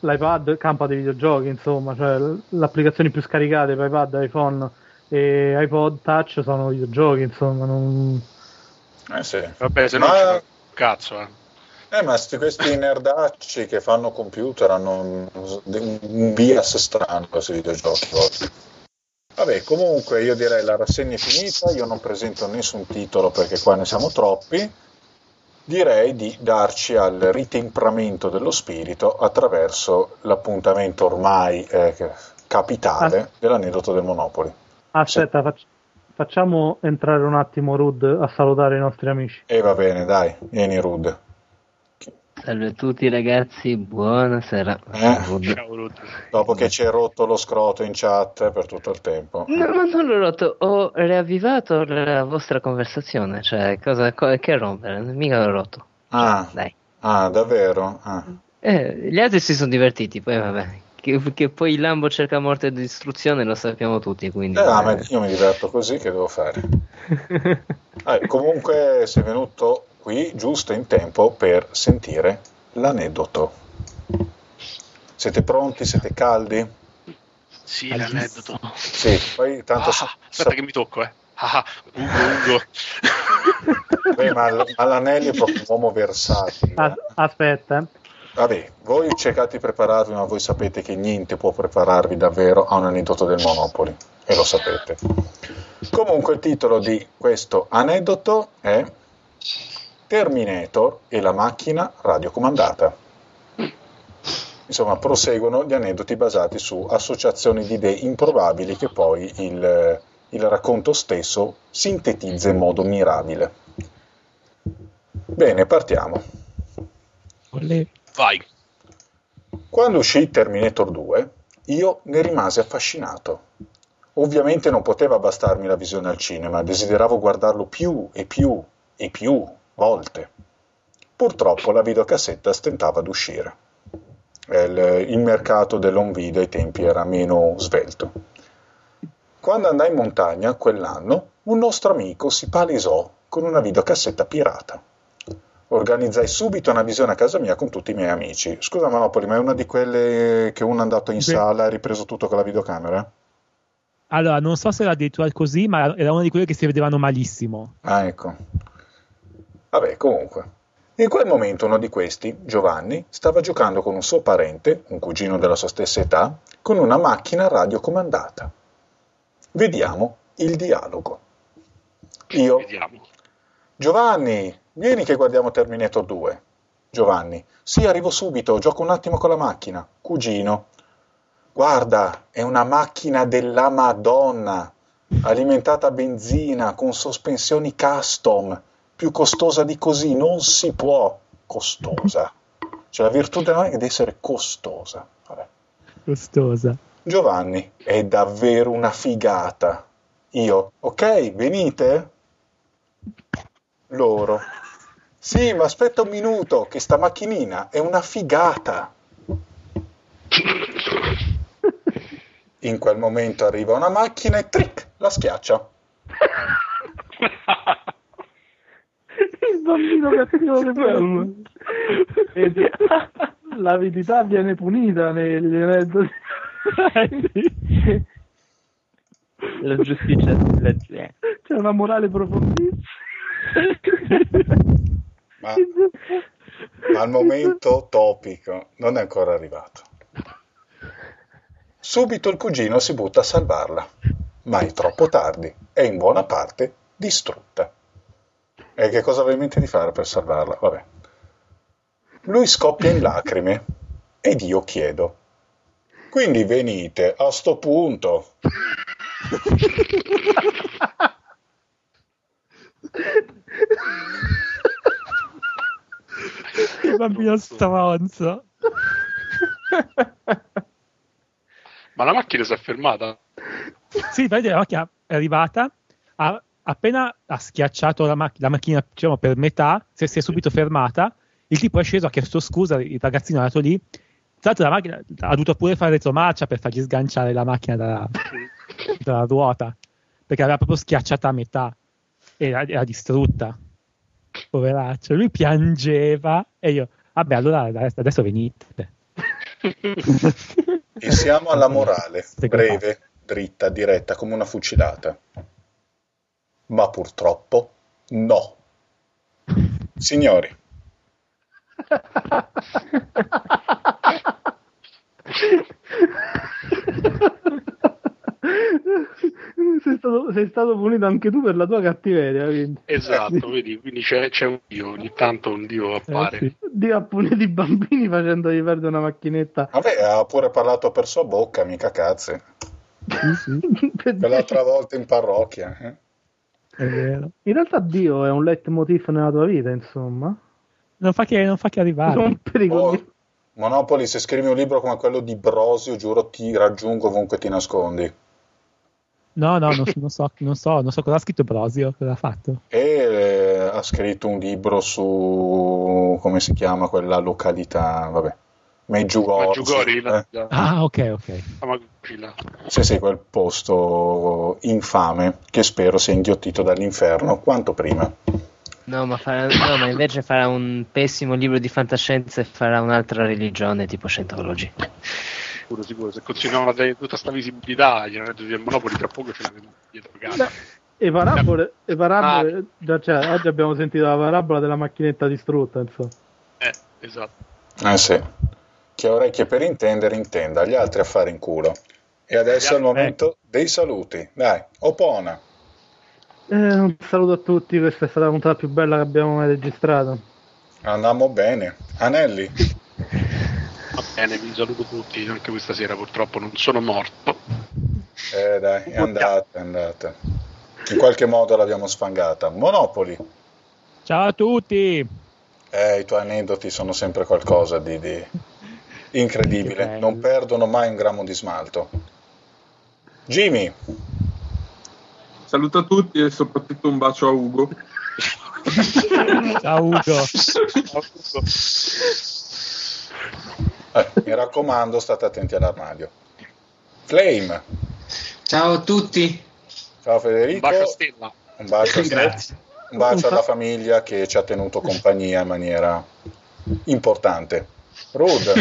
l'iPad campa dei videogiochi, insomma, cioè l- le applicazioni più scaricate per iPad, iPhone e iPod Touch sono videogiochi, insomma, non... Eh sì. Vabbè, se no Ma- cazzo, eh. Eh, ma sti- questi nerdacci che fanno computer hanno un, un bias strano questi videogiochi. oggi. Vabbè, comunque io direi la rassegna è finita, io non presento nessun titolo perché qua ne siamo troppi. Direi di darci al ritempramento dello spirito attraverso l'appuntamento ormai eh, capitale dell'aneddoto del Monopoli. Aspetta, fac- facciamo entrare un attimo Rud a salutare i nostri amici. E va bene, dai, vieni Rud. Salve a tutti ragazzi, buonasera. Eh. Rud. Ciao, Rud. Dopo che ci hai rotto lo scroto in chat per tutto il tempo. No, ma non l'ho rotto, ho riavvivato la vostra conversazione, cioè cosa, co- che rompere, mica l'ho rotto. Ah, Dai. ah davvero? Ah. Eh, gli altri si sono divertiti, poi vabbè. Che, che poi il Lambo cerca morte e distruzione lo sappiamo tutti, quindi... Eh, ah, ma eh, io mi diverto così, che devo fare? Eh, comunque sei venuto qui giusto in tempo per sentire l'aneddoto. Siete pronti? Siete caldi? Sì, l'aneddoto. Sì, poi tanto... Ah, sa- aspetta sa- che mi tocco, eh. Ah, Ugo, Ugo. Beh, ma, ma l'Anelli è proprio un uomo versatile. As- aspetta, eh. Vabbè, voi cercate di prepararvi, ma voi sapete che niente può prepararvi davvero a un aneddoto del Monopoli, e lo sapete. Comunque il titolo di questo aneddoto è Terminator e la macchina radiocomandata. Insomma, proseguono gli aneddoti basati su associazioni di idee improbabili che poi il, il racconto stesso sintetizza in modo mirabile. Bene, partiamo. Olè. Vai. Quando uscì Terminator 2, io ne rimasi affascinato. Ovviamente non poteva bastarmi la visione al cinema, desideravo guardarlo più e più e più volte. Purtroppo la videocassetta stentava ad uscire. Il, il mercato dell'home video ai tempi era meno svelto. Quando andai in montagna quell'anno, un nostro amico si palesò con una videocassetta pirata. Organizzai subito una visione a casa mia con tutti i miei amici. Scusa Monopoli, ma è una di quelle che uno è andato in Sì. sala e ha ripreso tutto con la videocamera? Allora, non so se era addirittura così, ma era una di quelle che si vedevano malissimo. Ah, ecco. Vabbè, comunque. In quel momento uno di questi, Giovanni, stava giocando con un suo parente, un cugino della sua stessa età, con una macchina radiocomandata. Vediamo il dialogo. Io, Vediamo. Giovanni, vieni che guardiamo Terminator 2. Giovanni, sì, arrivo subito, gioco un attimo con la macchina. Cugino, guarda, è una macchina della Madonna, alimentata a benzina, con sospensioni custom, più costosa di così, non si può. Costosa. Cioè la virtù della macchina è di essere costosa. Vabbè. Costosa. Giovanni, è davvero una figata. Io, ok, venite? Loro, sì, ma aspetta un minuto, che sta macchinina è una figata. In quel momento arriva una macchina e trick, la schiaccia. Il bambino cattivo che bello. L'avidità viene punita negli aneddoti. La giustizia la- eh. C'è una morale profondissima. Ma, al momento topico non è ancora arrivato. Subito il cugino si butta a salvarla, ma è troppo tardi, è in buona parte distrutta. E che cosa aveva in mente di fare per salvarla? Vabbè. Lui scoppia in lacrime ed io chiedo. Quindi venite a sto punto. Il bambino stronzo. Ma la macchina si è fermata? Sì, vedi, la macchina è arrivata, ha, appena ha schiacciato la, mac- la macchina diciamo, per metà, si si è subito fermata, il tipo è sceso, ha chiesto scusa, il ragazzino è andato lì, tra l'altro la macchina ha dovuto pure fare retromarcia per fargli sganciare la macchina dalla, dalla ruota, perché l'aveva proprio schiacciata a metà e era distrutta. Poveraccio, lui piangeva e io, vabbè, allora adesso, adesso venite. E siamo alla morale, breve, dritta, diretta, come una fucilata. Ma purtroppo no. Signori, sei, stato, sei stato punito anche tu per la tua cattiveria. Quindi. Esatto, vedi, quindi c'è, c'è un dio, ogni tanto un dio appare. Eh sì. Dio ha punito i bambini facendogli perdere una macchinetta. vabbè, ha pure parlato per sua bocca, mica cazzi. Quell'altra volta in parrocchia. eh. È vero. In realtà Dio è un leitmotiv nella tua vita, insomma. Non fa che, non fa che arrivare. Oh, Monopoli, se scrivi un libro come quello di Brosio, giuro ti raggiungo ovunque ti nascondi. No, no, non, non so, non, so, non so cosa ha scritto Brosio, cosa ha fatto. E eh, ha scritto un libro su come si chiama quella località, vabbè, Meggiugorje. Maggiugori, la, eh. Ah, ok, ok. Sì, sì, quel posto infame che spero sia inghiottito dall'inferno quanto prima. No, ma, farà, no, ma invece farà un pessimo libro di fantascienza e farà un'altra religione tipo Scientology. Sicuro, sicuro. Se continuiamo a dare tutta questa visibilità, gli redditi del Monopoli tra poco ce l'abbiamo dietro casa. E parabole, e parabole già, cioè, oggi abbiamo sentito la parabola della macchinetta distrutta, insomma. Eh, esatto. Eh sì, chi ha orecchie per intendere intenda, gli altri a fare in culo. E adesso è il momento dei saluti. Dai, Opona. Eh, un saluto a tutti, questa è stata la puntata più bella che abbiamo mai registrato. Andiamo bene. Anelli. Va bene, vi saluto tutti, anche questa sera purtroppo non sono morto. Eh dai, è andata, è andata. In qualche modo l'abbiamo sfangata. Monopoli. Ciao a tutti! Eh, i tuoi aneddoti sono sempre qualcosa di, di incredibile. Non perdono mai un grammo di smalto. Jimmy. Saluto a tutti e soprattutto un bacio a Ugo. Ciao Ugo! Eh, mi raccomando, state attenti all'armadio. Flame. Ciao a tutti. Ciao Un Federico. bacio a Stella. Un bacio, a te. Grazie. Un bacio alla famiglia che ci ha tenuto compagnia in maniera importante. Rude.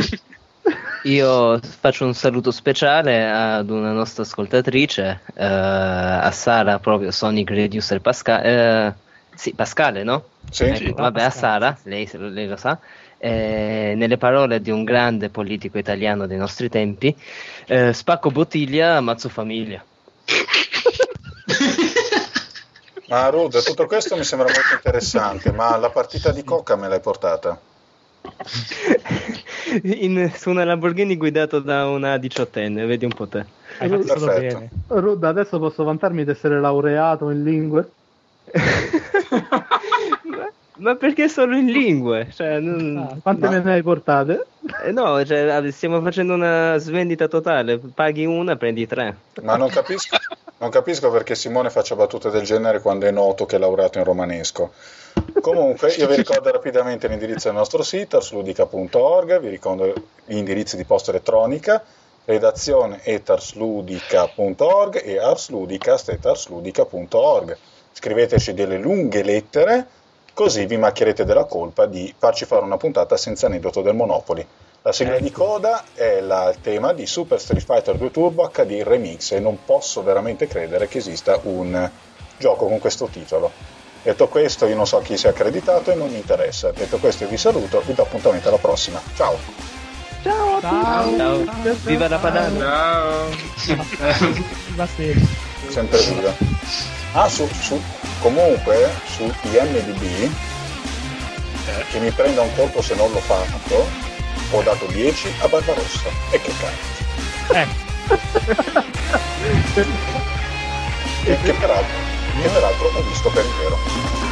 Io faccio un saluto speciale ad una nostra ascoltatrice, eh, a Sara, proprio Sonic Reducer Pascale. eh, sì, Pascale, no? Sì? Ecco, vabbè, a Sara, lei, lei lo sa. Eh, nelle parole di un grande politico italiano dei nostri tempi, eh, spacco bottiglia, ammazzo famiglia. Ma Rude, tutto questo mi sembra molto interessante, ma la partita di Cocca me l'hai portata? In- su una Lamborghini guidato da una diciottenne, vedi un po' te. Hai. Rud, adesso posso vantarmi di essere laureato in lingue? ma, perché solo in lingue? Cioè, non- Ah, quante me ne hai portate? eh, no, cioè, stiamo facendo una svendita totale. Paghi una, prendi tre. Ma non capisco, non capisco perché Simone faccia battute del genere quando è noto che è laureato in romanesco. Comunque, io vi ricordo rapidamente l'indirizzo del nostro sito, arsludica.org, vi ricordo gli indirizzi di posta elettronica, redazione etarsludica.org e arsludicast.arsludica.org. Scriveteci delle lunghe lettere, così vi macchierete della colpa di farci fare una puntata senza aneddoto del Monopoli. La sigla di coda è la- il tema di Super Street Fighter 2 Turbo HD Remix e non posso veramente credere che esista un gioco con questo titolo. Detto questo, io non so chi sia accreditato e non mi interessa. Detto questo, io vi saluto, vi do appuntamento alla prossima. Ciao! Ciao a tutti! Ciao, viva la padana! Ciao. Va bene. Sempre viva. Ah, su, su, comunque, su IMDB, che mi prenda un colpo se non l'ho fatto, ho dato 10 a Barbarossa. E che cazzo! Eh, E che peraltro, che peraltro ho visto per intero.